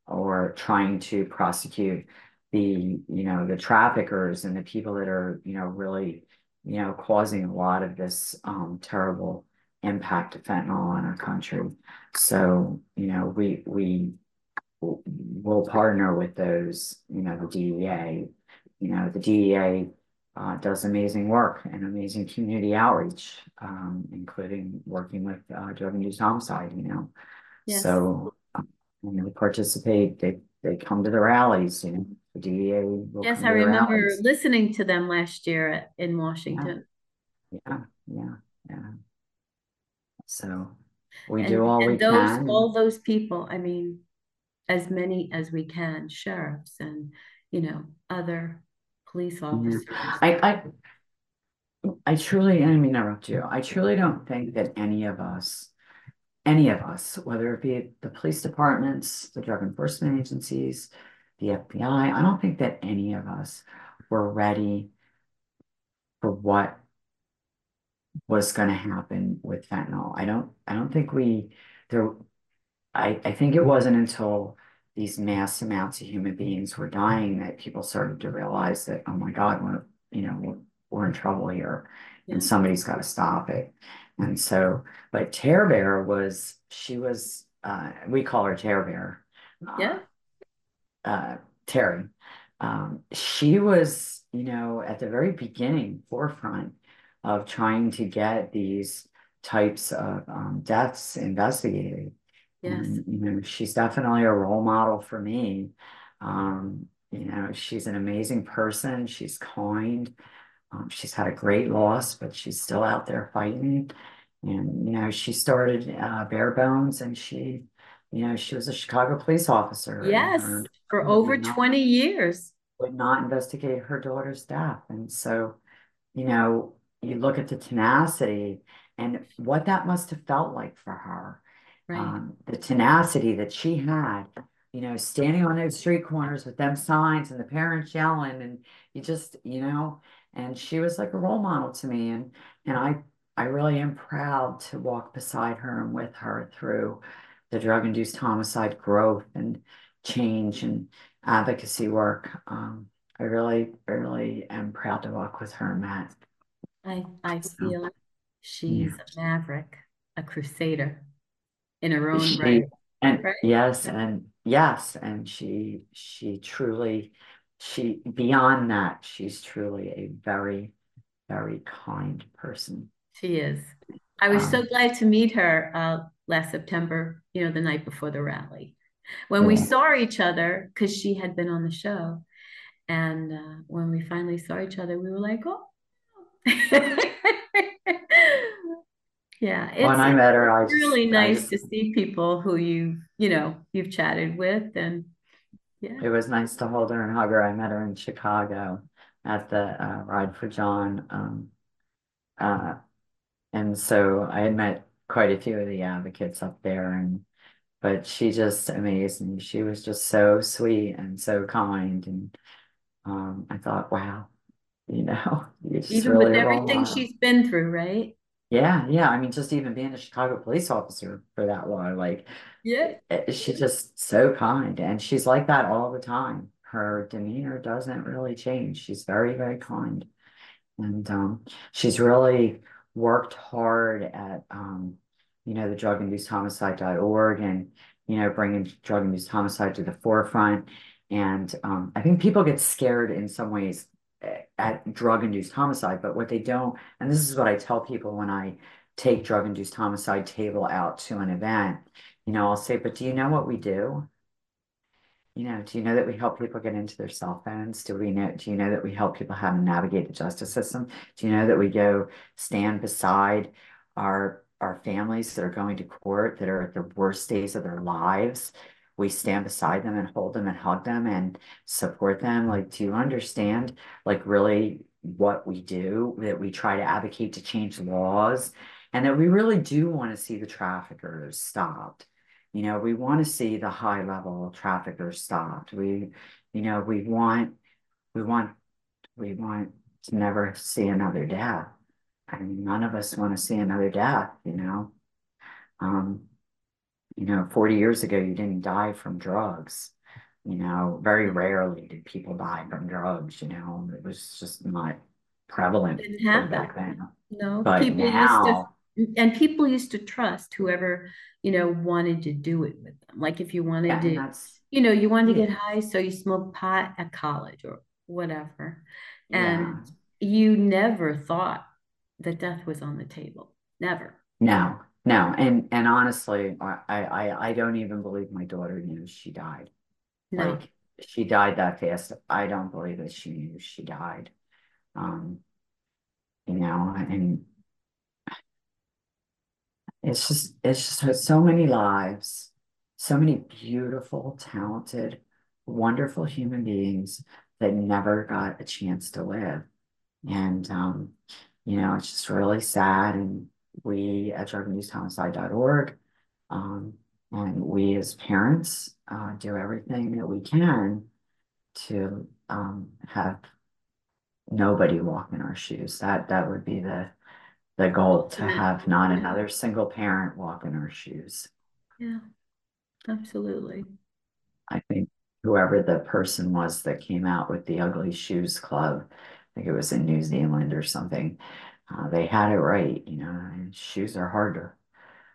[SPEAKER 2] or trying to prosecute the you know the traffickers and the people that are you know really you know causing a lot of this um, terrible impact of fentanyl in our country. So you know we we will partner with those you know the DEA. You know the DEA uh, does amazing work and amazing community outreach, um, including working with uh, drug-induced homicide. You know, yes. so um, when they participate, they they come to the rallies. You know the DEA.
[SPEAKER 1] Yes, I remember listening to them last year in Washington.
[SPEAKER 2] Yeah, yeah, yeah. So we and, do all we those, can.
[SPEAKER 1] All those people, I mean, as many as we can, sheriffs and, you know, other police officers.
[SPEAKER 2] Yeah. I, I, I truly, I mean, interrupt you. I truly don't think that any of us, any of us, whether it be the police departments, the drug enforcement agencies, the FBI. I don't think that any of us were ready for what was going to happen with fentanyl. I don't I don't think we there I, I think it wasn't until these mass amounts of human beings were dying that people started to realize that, oh my God, we're, you know, we're, we're in trouble here yeah. and somebody's got to stop it. And so, but Tara Bear was, she was, uh, we call her Tara Bear.
[SPEAKER 1] Yeah
[SPEAKER 2] uh, Terry, um, she was, you know, at the very beginning, forefront of trying to get these types of um, deaths investigated.
[SPEAKER 1] Yes. And,
[SPEAKER 2] you know, she's definitely a role model for me. Um, you know, she's an amazing person. She's kind. Um, she's had a great loss, but she's still out there fighting. And, you know, she started uh, Bare Bones and she you know, she was a Chicago police officer.
[SPEAKER 1] Yes, for over not, 20 years.
[SPEAKER 2] Would not investigate her daughter's death. And so, you know, you look at the tenacity and what that must have felt like for her. Right. Um, the tenacity that she had, you know, standing on those street corners with them signs and the parents yelling, and you just, you know, and she was like a role model to me. And and I I really am proud to walk beside her and with her through the drug-induced homicide growth and change and advocacy work. Um, I really, really am proud to walk with her, Matt.
[SPEAKER 1] I, I feel she's yeah. a maverick, a crusader in her own she, right.
[SPEAKER 2] And right? yes, and yes, and she she truly she beyond that, she's truly a very, very kind person.
[SPEAKER 1] She is. I was um, so glad to meet her uh, last September, you know, the night before the rally. When yeah. we saw each other, because she had been on the show. And uh, when we finally saw each other, we were like, oh. Yeah.
[SPEAKER 2] It's, when I met her, I
[SPEAKER 1] really just, nice just, to see people who you, you know, you've chatted with. And yeah.
[SPEAKER 2] It was nice to hold her and hug her. I met her in Chicago at the uh, Ride for John. Um, uh, and so I had met quite a few of the advocates up there and but she just amazed me. She was just so sweet and so kind. And um, I thought, wow, you know,
[SPEAKER 1] even really with everything she's been through, right?
[SPEAKER 2] Yeah, yeah. I mean, just even being a Chicago police officer for that long, like,
[SPEAKER 1] yeah,
[SPEAKER 2] she's just so kind, and she's like that all the time. Her demeanor doesn't really change. She's very, very kind, and um, she's really worked hard at um, you know, the drug-induced homicide.org and, you know, bringing drug-induced homicide to the forefront. And um, I think people get scared in some ways eh, at drug-induced homicide, but what they don't, and this is what I tell people when I take drug-induced homicide table out to an event, you know, I'll say, but do you know what we do? You know, do you know that we help people get into their cell phones? Do we know, do you know that we help people how to navigate the justice system? Do you know that we go stand beside our our families that are going to court that are at the worst days of their lives. We stand beside them and hold them and hug them and support them. Like, do you understand, like, really what we do? That we try to advocate to change laws and that we really do want to see the traffickers stopped. You know, we want to see the high level traffickers stopped. We, you know, we want, we want, we want to never see another death. I mean, none of us want to see another death, you know. Um, you know, 40 years ago, you didn't die from drugs. You know, very rarely did people die from drugs, you know. It was just not prevalent back then.
[SPEAKER 1] No, but people now, used to, and people used to trust whoever, you know, wanted to do it with them. Like if you wanted yeah, to, you know, you wanted yeah. to get high, so you smoked pot at college or whatever. And yeah. you never thought that death was on the table. Never.
[SPEAKER 2] No, no. And and honestly, I I I don't even believe my daughter knew she died. No. Like she died that fast. I don't believe that she knew she died. Um, you know, and it's just it's just so many lives, so many beautiful, talented, wonderful human beings that never got a chance to live. And um, you know, it's just really sad. And we at drug-induced-homicide.org um, and we as parents uh, do everything that we can to um, have nobody walk in our shoes. That that would be the the goal to have not another single parent walk in our shoes.
[SPEAKER 1] Yeah, absolutely.
[SPEAKER 2] I think whoever the person was that came out with the Ugly Shoes Club I think it was in New Zealand or something. Uh, they had it right, you know. shoes are hard to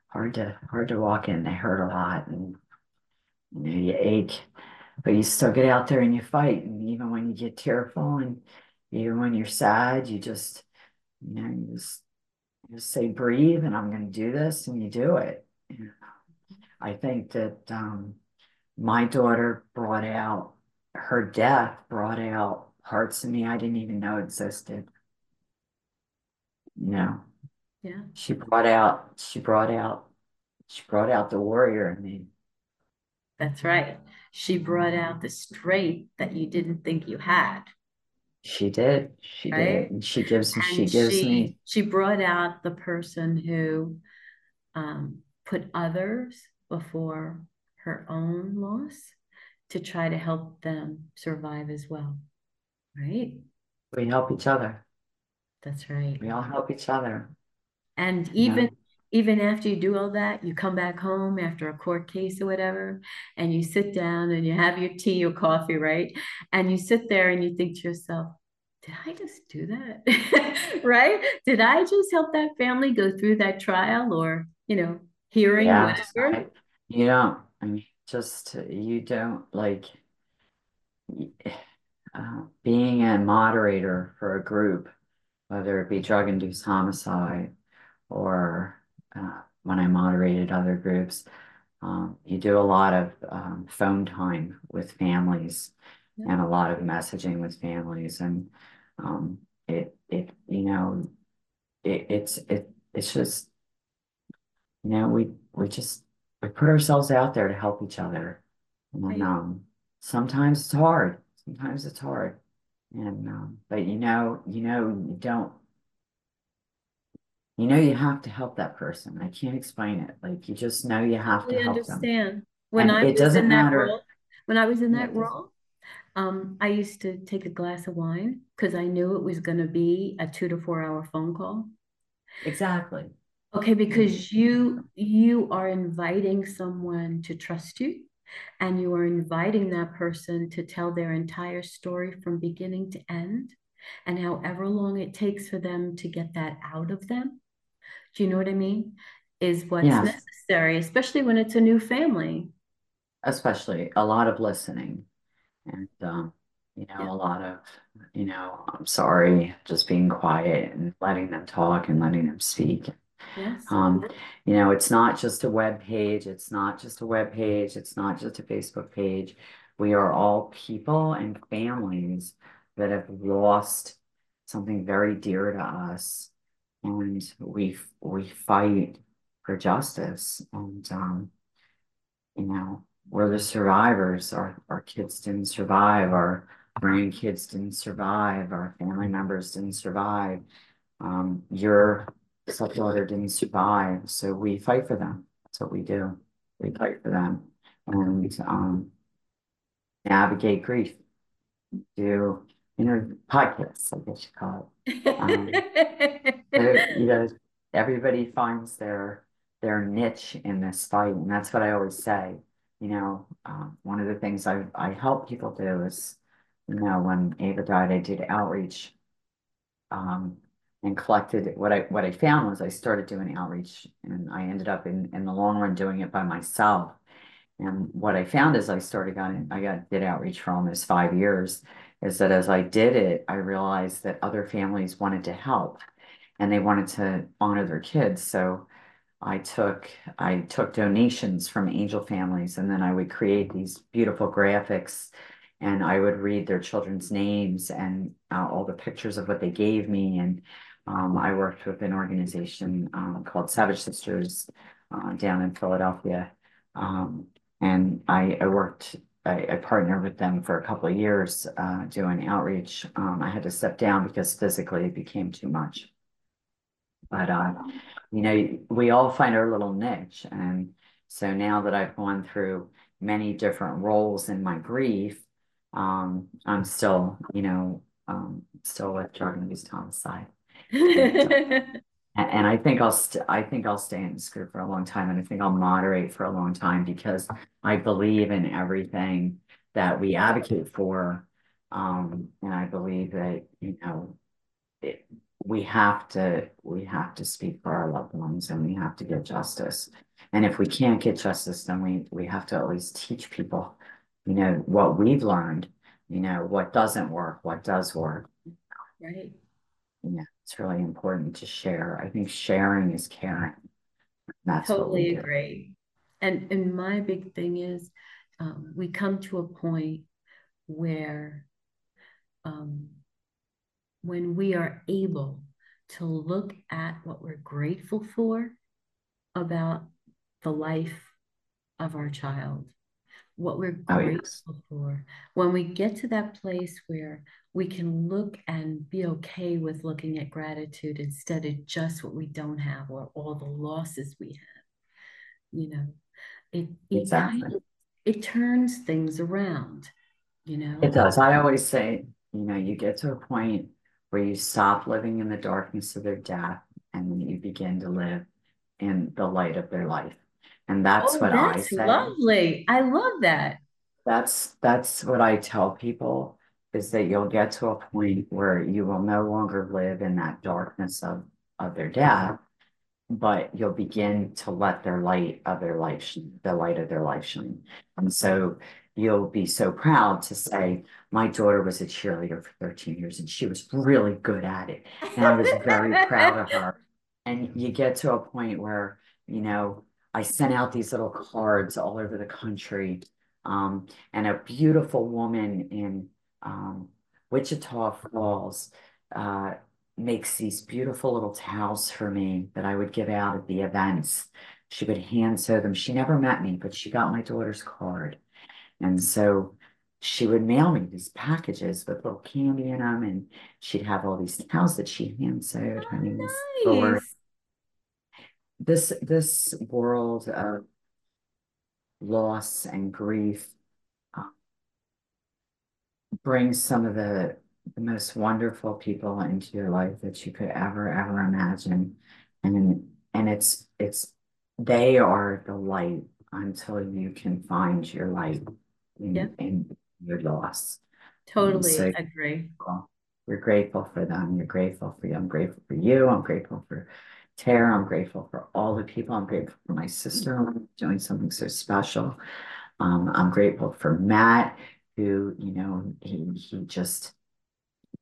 [SPEAKER 2] hard to hard to walk in. They hurt a lot, and you know you ache, but you still get out there and you fight. And even when you get tearful, and even when you're sad, you just you know you just you just say breathe, and I'm going to do this, and you do it. I think that um, my daughter brought out her death brought out parts of me I didn't even know existed. You know.
[SPEAKER 1] Yeah.
[SPEAKER 2] She brought out, she brought out, she brought out the warrior in me.
[SPEAKER 1] That's right. She brought out the strength that you didn't think you had.
[SPEAKER 2] She did. She right? did. And she gives and she gives
[SPEAKER 1] she,
[SPEAKER 2] me
[SPEAKER 1] she brought out the person who um, put others before her own loss to try to help them survive as well. Right.
[SPEAKER 2] We help each other.
[SPEAKER 1] That's right.
[SPEAKER 2] We all help each other.
[SPEAKER 1] And even yeah. even after you do all that, you come back home after a court case or whatever, and you sit down and you have your tea or coffee, right? And you sit there and you think to yourself, did I just do that? right? Did I just help that family go through that trial or, you know, hearing yeah, whatever?
[SPEAKER 2] I, you don't, I mean, just you don't like uh, being a moderator for a group, whether it be drug induced homicide or uh, when I moderated other groups, um, you do a lot of um, phone time with families yeah. and a lot of messaging with families. And um, it, it, you know, it, it's, it, it's just, you know, we, we just, we put ourselves out there to help each other. And right. um, sometimes it's hard. Sometimes it's hard. And um, but you know, you know, you don't you know you have to help that person. I can't explain it. Like you just know you have to help
[SPEAKER 1] understand.
[SPEAKER 2] them.
[SPEAKER 1] When and I it doesn't matter. Role, when I was in that role, um, I used to take a glass of wine because I knew it was going to be a two to four hour phone call.
[SPEAKER 2] Exactly.
[SPEAKER 1] Okay, because you you are inviting someone to trust you and you are inviting that person to tell their entire story from beginning to end and however long it takes for them to get that out of them do you know what i mean is what's yes. necessary especially when it's a new family
[SPEAKER 2] especially a lot of listening and um, you know yeah. a lot of you know i'm sorry just being quiet and letting them talk and letting them speak
[SPEAKER 1] Yes.
[SPEAKER 2] Um, you know, it's not just a web page. It's not just a web page. It's not just a Facebook page. We are all people and families that have lost something very dear to us, and we we fight for justice. And um, you know, we're the survivors. Our our kids didn't survive. Our grandkids didn't survive. Our family members didn't survive. Um, you're stepdaughter didn't survive, so we fight for them. That's what we do. We fight for them and um, navigate grief. Do you know podcasts, I guess you call it. Um, you know, everybody finds their their niche in this fight, and that's what I always say. You know, um, one of the things I I help people do is, you know, when Ava died, I did outreach. Um, and collected what I what I found was I started doing outreach and I ended up in in the long run doing it by myself. And what I found is I started got I got did outreach for almost five years. Is that as I did it, I realized that other families wanted to help, and they wanted to honor their kids. So I took I took donations from angel families, and then I would create these beautiful graphics and I would read their children's names and uh, all the pictures of what they gave me and um, I worked with an organization um, called Savage Sisters uh, down in Philadelphia. Um, and I, I worked, I, I, partnered with them for a couple of years uh, doing outreach. Um, I had to step down because physically it became too much. But, uh, you know, we all find our little niche. And so now that I've gone through many different roles in my grief, um, I'm still, you know, um, still with drug-induced homicide and, and I think I'll st- I think I'll stay in this group for a long time, and I think I'll moderate for a long time because I believe in everything that we advocate for, um, and I believe that you know it, we have to we have to speak for our loved ones, and we have to get justice. And if we can't get justice, then we we have to at least teach people, you know, what we've learned, you know, what doesn't work, what does work.
[SPEAKER 1] Right.
[SPEAKER 2] Yeah it's really important to share. I think sharing is caring.
[SPEAKER 1] That's totally agree. And and my big thing is um, we come to a point where um, when we are able to look at what we're grateful for about the life of our child what we're oh, grateful oh, yes. for. When we get to that place where we can look and be okay with looking at gratitude instead of just what we don't have or all the losses we have, you know, it it, exactly. kind of, it turns things around, you know.
[SPEAKER 2] It does. I always say, you know, you get to a point where you stop living in the darkness of their death and you begin to live in the light of their life. And that's
[SPEAKER 1] oh,
[SPEAKER 2] what
[SPEAKER 1] that's
[SPEAKER 2] I say.
[SPEAKER 1] Lovely. I love that.
[SPEAKER 2] That's that's what I tell people is that you'll get to a point where you will no longer live in that darkness of, of their death, but you'll begin to let their light of their life, the light of their life shine. And so you'll be so proud to say, my daughter was a cheerleader for 13 years and she was really good at it. And I was very proud of her. And you get to a point where, you know, I sent out these little cards all over the country. Um, and a beautiful woman in um, Wichita Falls uh, makes these beautiful little towels for me that I would give out at the events. She would hand sew them. She never met me, but she got my daughter's card. And so she would mail me these packages with little candy in them, and she'd have all these towels that she hand sewed. Her name
[SPEAKER 1] oh, nice.
[SPEAKER 2] This this world of loss and grief uh, brings some of the the most wonderful people into your life that you could ever ever imagine, and and it's it's they are the light until you can find your light in, yeah. in your loss.
[SPEAKER 1] Totally so agree.
[SPEAKER 2] We're grateful for them. You're grateful for you. I'm grateful for you. I'm grateful for Tara. I'm grateful for all the people. I'm grateful for my sister doing something so special. Um, I'm grateful for Matt, who, you know, he, he just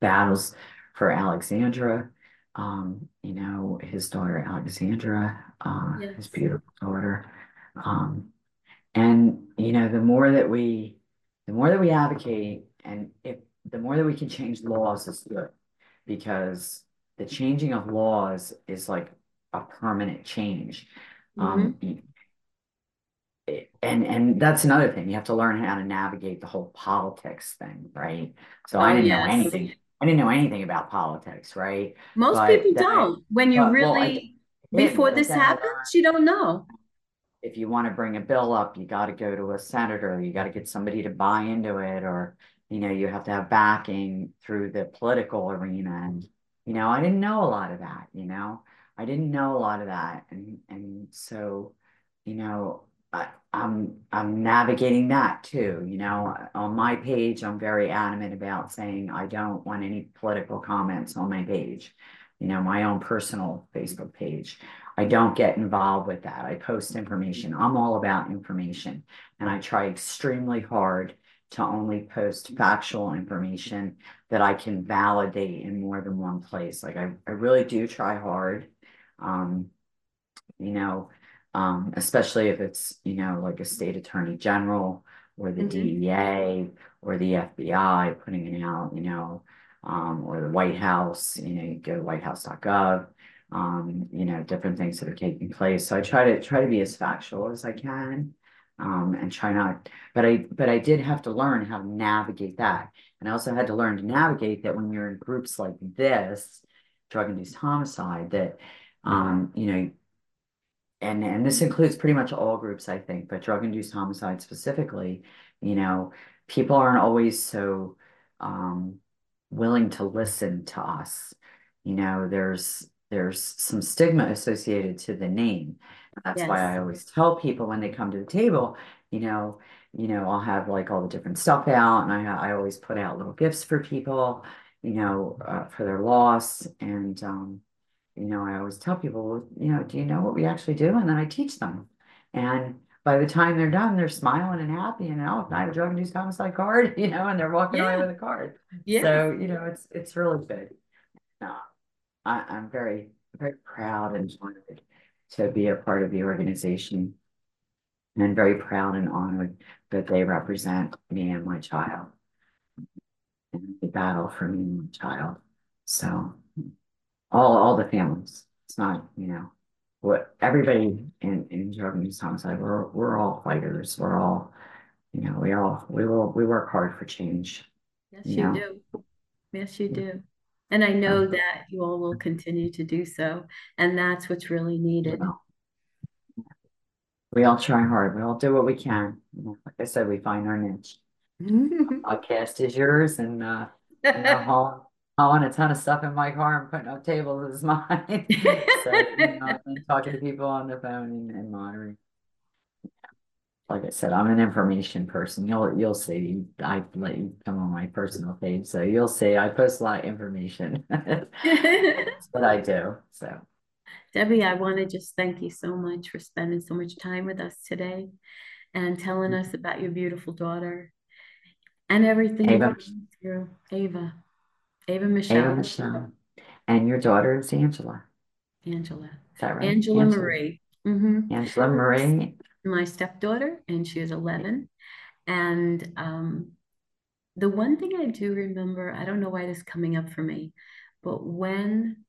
[SPEAKER 2] battles for Alexandra. Um, you know, his daughter Alexandra, uh, yes. his beautiful daughter. Um, and you know, the more that we, the more that we advocate, and if the more that we can change laws is good, because the changing of laws is like a permanent change. Um, mm-hmm. Um, and and that's another thing. You have to learn how to navigate the whole politics thing, right? So oh, I didn't yes. know anything. I didn't know anything about politics, right?
[SPEAKER 1] Most but people don't. I, when you but, really well, before this happens, you don't know
[SPEAKER 2] if you want to bring a bill up, you got to go to a senator, you got to get somebody to buy into it, or, you know, you have to have backing through the political arena. And, you know, I didn't know a lot of that, you know, I didn't know a lot of that. And, and so, you know, I, I'm, I'm navigating that too, you know, on my page, I'm very adamant about saying I don't want any political comments on my page, you know, my own personal Facebook page. I don't get involved with that. I post information. I'm all about information. And I try extremely hard to only post factual information that I can validate in more than one place. Like I, I really do try hard. Um, you know, um, especially if it's, you know, like a state attorney general or the mm -hmm. DEA or the FBI putting it out, you know, um, or the White House, you know, you go to whitehouse.gov um, you know, different things that are taking place. So I try to try to be as factual as I can. Um, and try not, but I, but I did have to learn how to navigate that. And I also had to learn to navigate that when you're in groups like this, drug-induced homicide, that, um, you know, and, and this includes pretty much all groups, I think, but drug-induced homicide specifically, you know, people aren't always so, um, willing to listen to us. You know, there's, there's some stigma associated to the name. That's yes. why I always tell people when they come to the table, you know, you know, I'll have like all the different stuff out, and I I always put out little gifts for people, you know, uh, for their loss, and um, you know, I always tell people, you know, do you know what we actually do? And then I teach them, and by the time they're done, they're smiling and happy, and oh, I have a drug induced homicide card, you know, and they're walking yeah. away with a card. Yeah. So you know, it's it's really good. Uh, I, I'm very, very proud and honored to be a part of the organization. And very proud and honored that they represent me and my child and the battle for me and my child. So all all the families. It's not, you know, what everybody in, in drug-induced homicide, we're we're all fighters. We're all, you know, we all we will we work hard for change.
[SPEAKER 1] Yes, you, you do. Yes, you do. And I know that you all will continue to do so. And that's what's really needed.
[SPEAKER 2] We all try hard. We all do what we can. Like I said, we find our niche. Podcast is yours and uh, you know, I want a ton of stuff in my car and putting up tables is mine. so, you know, talking to people on the phone and, and monitoring. Like I said, I'm an information person. You'll you'll see. I let you come on my personal page, so you'll see. I post a lot of information. That's what I do. So,
[SPEAKER 1] Debbie, I want to just thank you so much for spending so much time with us today and telling us about your beautiful daughter and everything Ava. through. Ava. Ava Michelle. Ava Michelle.
[SPEAKER 2] And your daughter is Angela.
[SPEAKER 1] Angela.
[SPEAKER 2] Is that right?
[SPEAKER 1] Angela, Angela. Marie.
[SPEAKER 2] Mm-hmm. Angela Marie.
[SPEAKER 1] My stepdaughter, and she is 11. And um, the one thing I do remember, I don't know why this is coming up for me, but when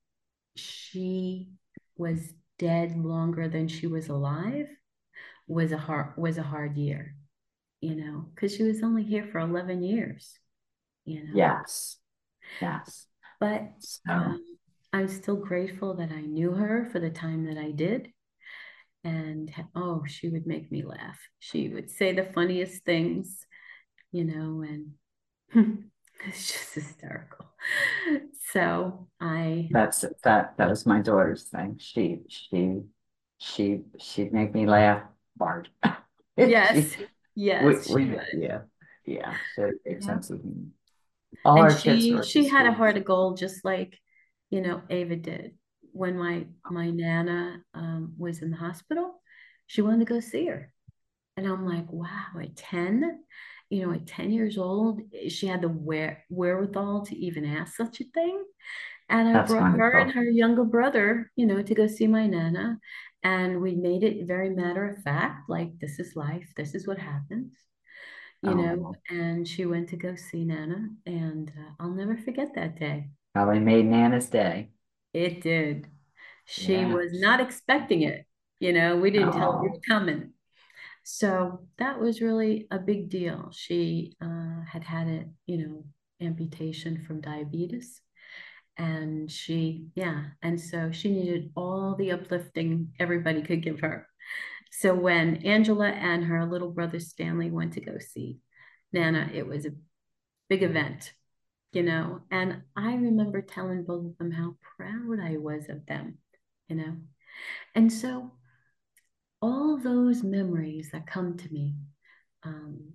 [SPEAKER 1] she was dead longer than she was alive was a hard was a hard year, you know, because she was only here for 11 years, you know.
[SPEAKER 2] Yes. Yes.
[SPEAKER 1] But so. um, I'm still grateful that I knew her for the time that I did. And oh, she would make me laugh. She would say the funniest things, you know, and it's just hysterical. So I
[SPEAKER 2] that's that that was my daughter's thing. She she she she'd make me laugh hard.
[SPEAKER 1] yes. yes.
[SPEAKER 2] We, we, yeah. Yeah. So. Yeah.
[SPEAKER 1] All and she she had a heart of gold, just like you know Ava did. When my my nana um, was in the hospital, she wanted to go see her, and I'm like, wow, at ten, you know, at ten years old, she had the where wherewithal to even ask such a thing. And I That's brought wonderful. her and her younger brother, you know, to go see my nana. And we made it very matter of fact, like this is life, this is what happens you oh. know, and she went to go see Nana, and uh, I'll never forget that day.
[SPEAKER 2] Probably made Nana's day.
[SPEAKER 1] It did. She yeah. was not expecting it. You know, we didn't oh. tell her we were coming. So that was really a big deal. She uh, had had a, you know, amputation from diabetes. And she, yeah, and so she needed all the uplifting everybody could give her. So when Angela and her little brother Stanley went to go see Nana, it was a big event, you know. And I remember telling both of them how proud I was of them, you know. And so all those memories that come to me, um,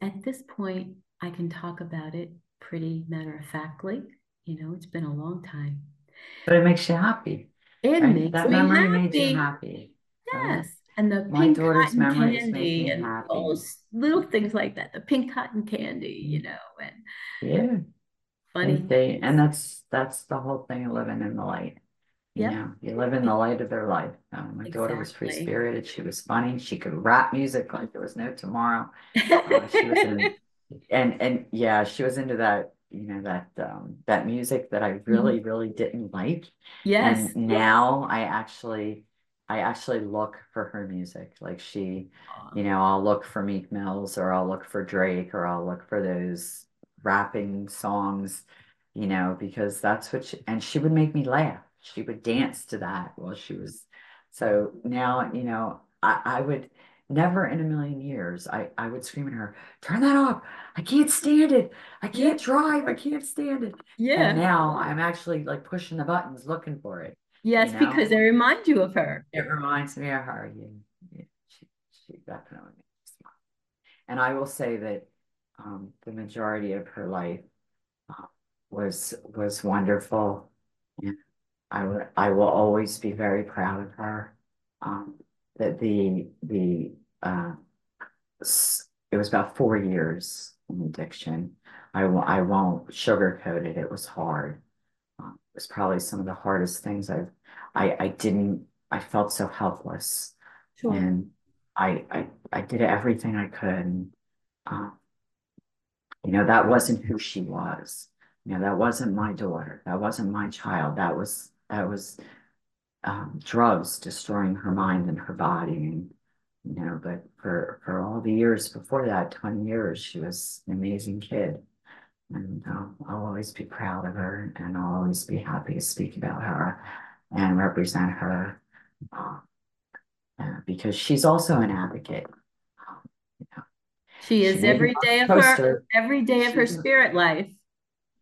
[SPEAKER 1] at this point, I can talk about it pretty matter of factly. You know, it's been a long time.
[SPEAKER 2] But it makes you happy.
[SPEAKER 1] It right? makes
[SPEAKER 2] that
[SPEAKER 1] me
[SPEAKER 2] memory
[SPEAKER 1] happy.
[SPEAKER 2] made you happy.
[SPEAKER 1] Yes. And the My pink cotton candy and happy. those little things like that, the pink cotton candy, you know, and
[SPEAKER 2] yeah,
[SPEAKER 1] funny
[SPEAKER 2] and they, and that's that's the whole thing of living in the light. You know, you live in the light of their life. Um, my exactly. daughter was free spirited. She was funny. She could rap music like there was no tomorrow. Uh, she was in, and and yeah, she was into that you know that um that music that I really mm-hmm. really didn't like.
[SPEAKER 1] Yes.
[SPEAKER 2] And now I actually I actually look for her music. Like she, you know, I'll look for Meek Mills or I'll look for Drake or I'll look for those rapping songs, you know, because that's what she, and she would make me laugh. She would dance to that while she was. So now, you know, I, I would never in a million years, I, I would scream at her, turn that off. I can't stand it. I can't drive. I can't stand it.
[SPEAKER 1] Yeah.
[SPEAKER 2] And now I'm actually like pushing the buttons looking for it.
[SPEAKER 1] Yes, you know? because they remind you of her.
[SPEAKER 2] It reminds me of her. Yeah, yeah she, she definitely makes smile. And I will say that um, the majority of her life uh, was was wonderful. And I would I will always be very proud of her. Um, that the the uh, it was about four years in addiction. I, I won't sugarcoat it. It was hard was probably some of the hardest things I've I I didn't I felt so helpless. Sure. and I I I did everything I could and, um, you know that wasn't who she was. You know that wasn't my daughter. That wasn't my child. That was that was um, drugs destroying her mind and her body and you know but for for all the years before that 20 years she was an amazing kid and um, I'll always be proud of her and I'll always be happy to speak about her and represent her uh, uh, because she's also an advocate.
[SPEAKER 1] you know, she is she every day of her every day of her spirit life.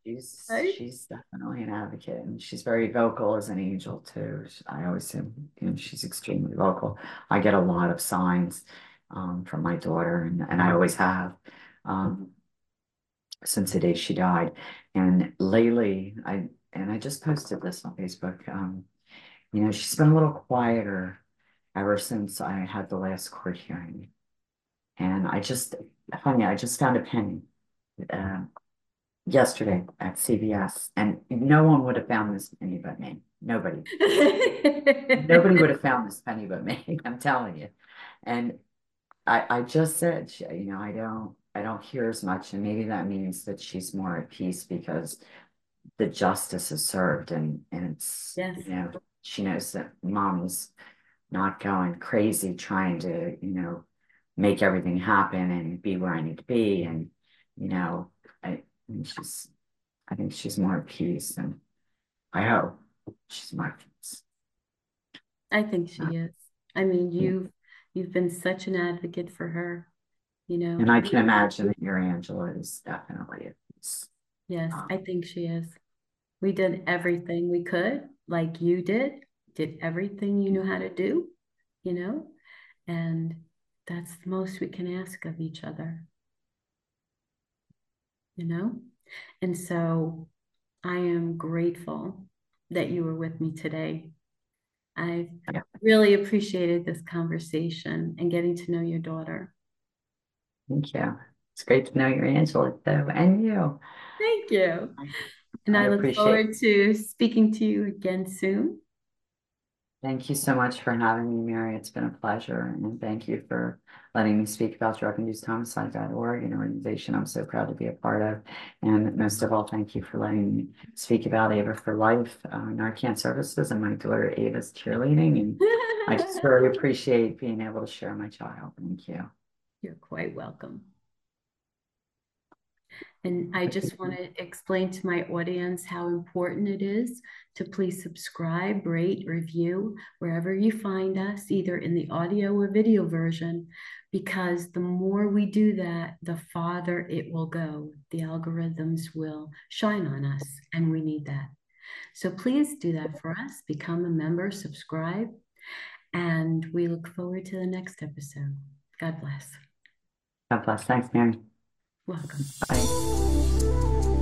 [SPEAKER 2] She's right? she's definitely an advocate, and she's very vocal as an angel too. I always say, you know, she's extremely vocal. I get a lot of signs um, from my daughter, and, and I always have um, since the day she died. And lately, I and I just posted this on Facebook. Um, you know, she's been a little quieter ever since I had the last court hearing, and I just funny, I just found a penny. Uh, yesterday at CVS, and no one would have found this penny but me. Nobody. Nobody would have found this penny but me. I'm telling you. And I, I just said, you know, I don't, I don't hear as much, and maybe that means that she's more at peace because the justice is served, and and it's, yes. you know, she knows that mom's not going crazy trying to, you know, make everything happen and be where I need to be, and you know, I and she's, I think she's more at peace, and I hope she's more at peace.
[SPEAKER 1] I think she uh, is. I mean, you've you've been such an advocate for her, you know.
[SPEAKER 2] And I can imagine that your Angela is definitely.
[SPEAKER 1] Yes, um, I think she is. We did everything we could, like you did, did everything you knew how to do, you know, and that's the most we can ask of each other you know? And so I am grateful that you were with me today. I've really appreciated this conversation and getting to know your daughter.
[SPEAKER 2] Thank you. It's great to know your Angela, though, and you.
[SPEAKER 1] Thank you. And I, I look forward to speaking to you again soon.
[SPEAKER 2] Thank you so much for having me, Mary. It's been a pleasure. And thank you for letting me speak about drug-induced homicide.org, an organization I'm so proud to be a part of. And most of all, thank you for letting me speak about Ava for Life, uh, Narcan Services, and my daughter Ava's cheerleading. And I just really appreciate being able to share my child. Thank you.
[SPEAKER 1] You're quite welcome. And I just want to explain to my audience how important it is to please subscribe, rate, review wherever you find us, either in the audio or video version, because the more we do that, the farther it will go. The algorithms will shine on us, and we need that. So please do that for us. Become a member, subscribe, and we look forward to the next episode. God bless.
[SPEAKER 2] God bless. Thanks, Mary.
[SPEAKER 1] Welcome. Bye.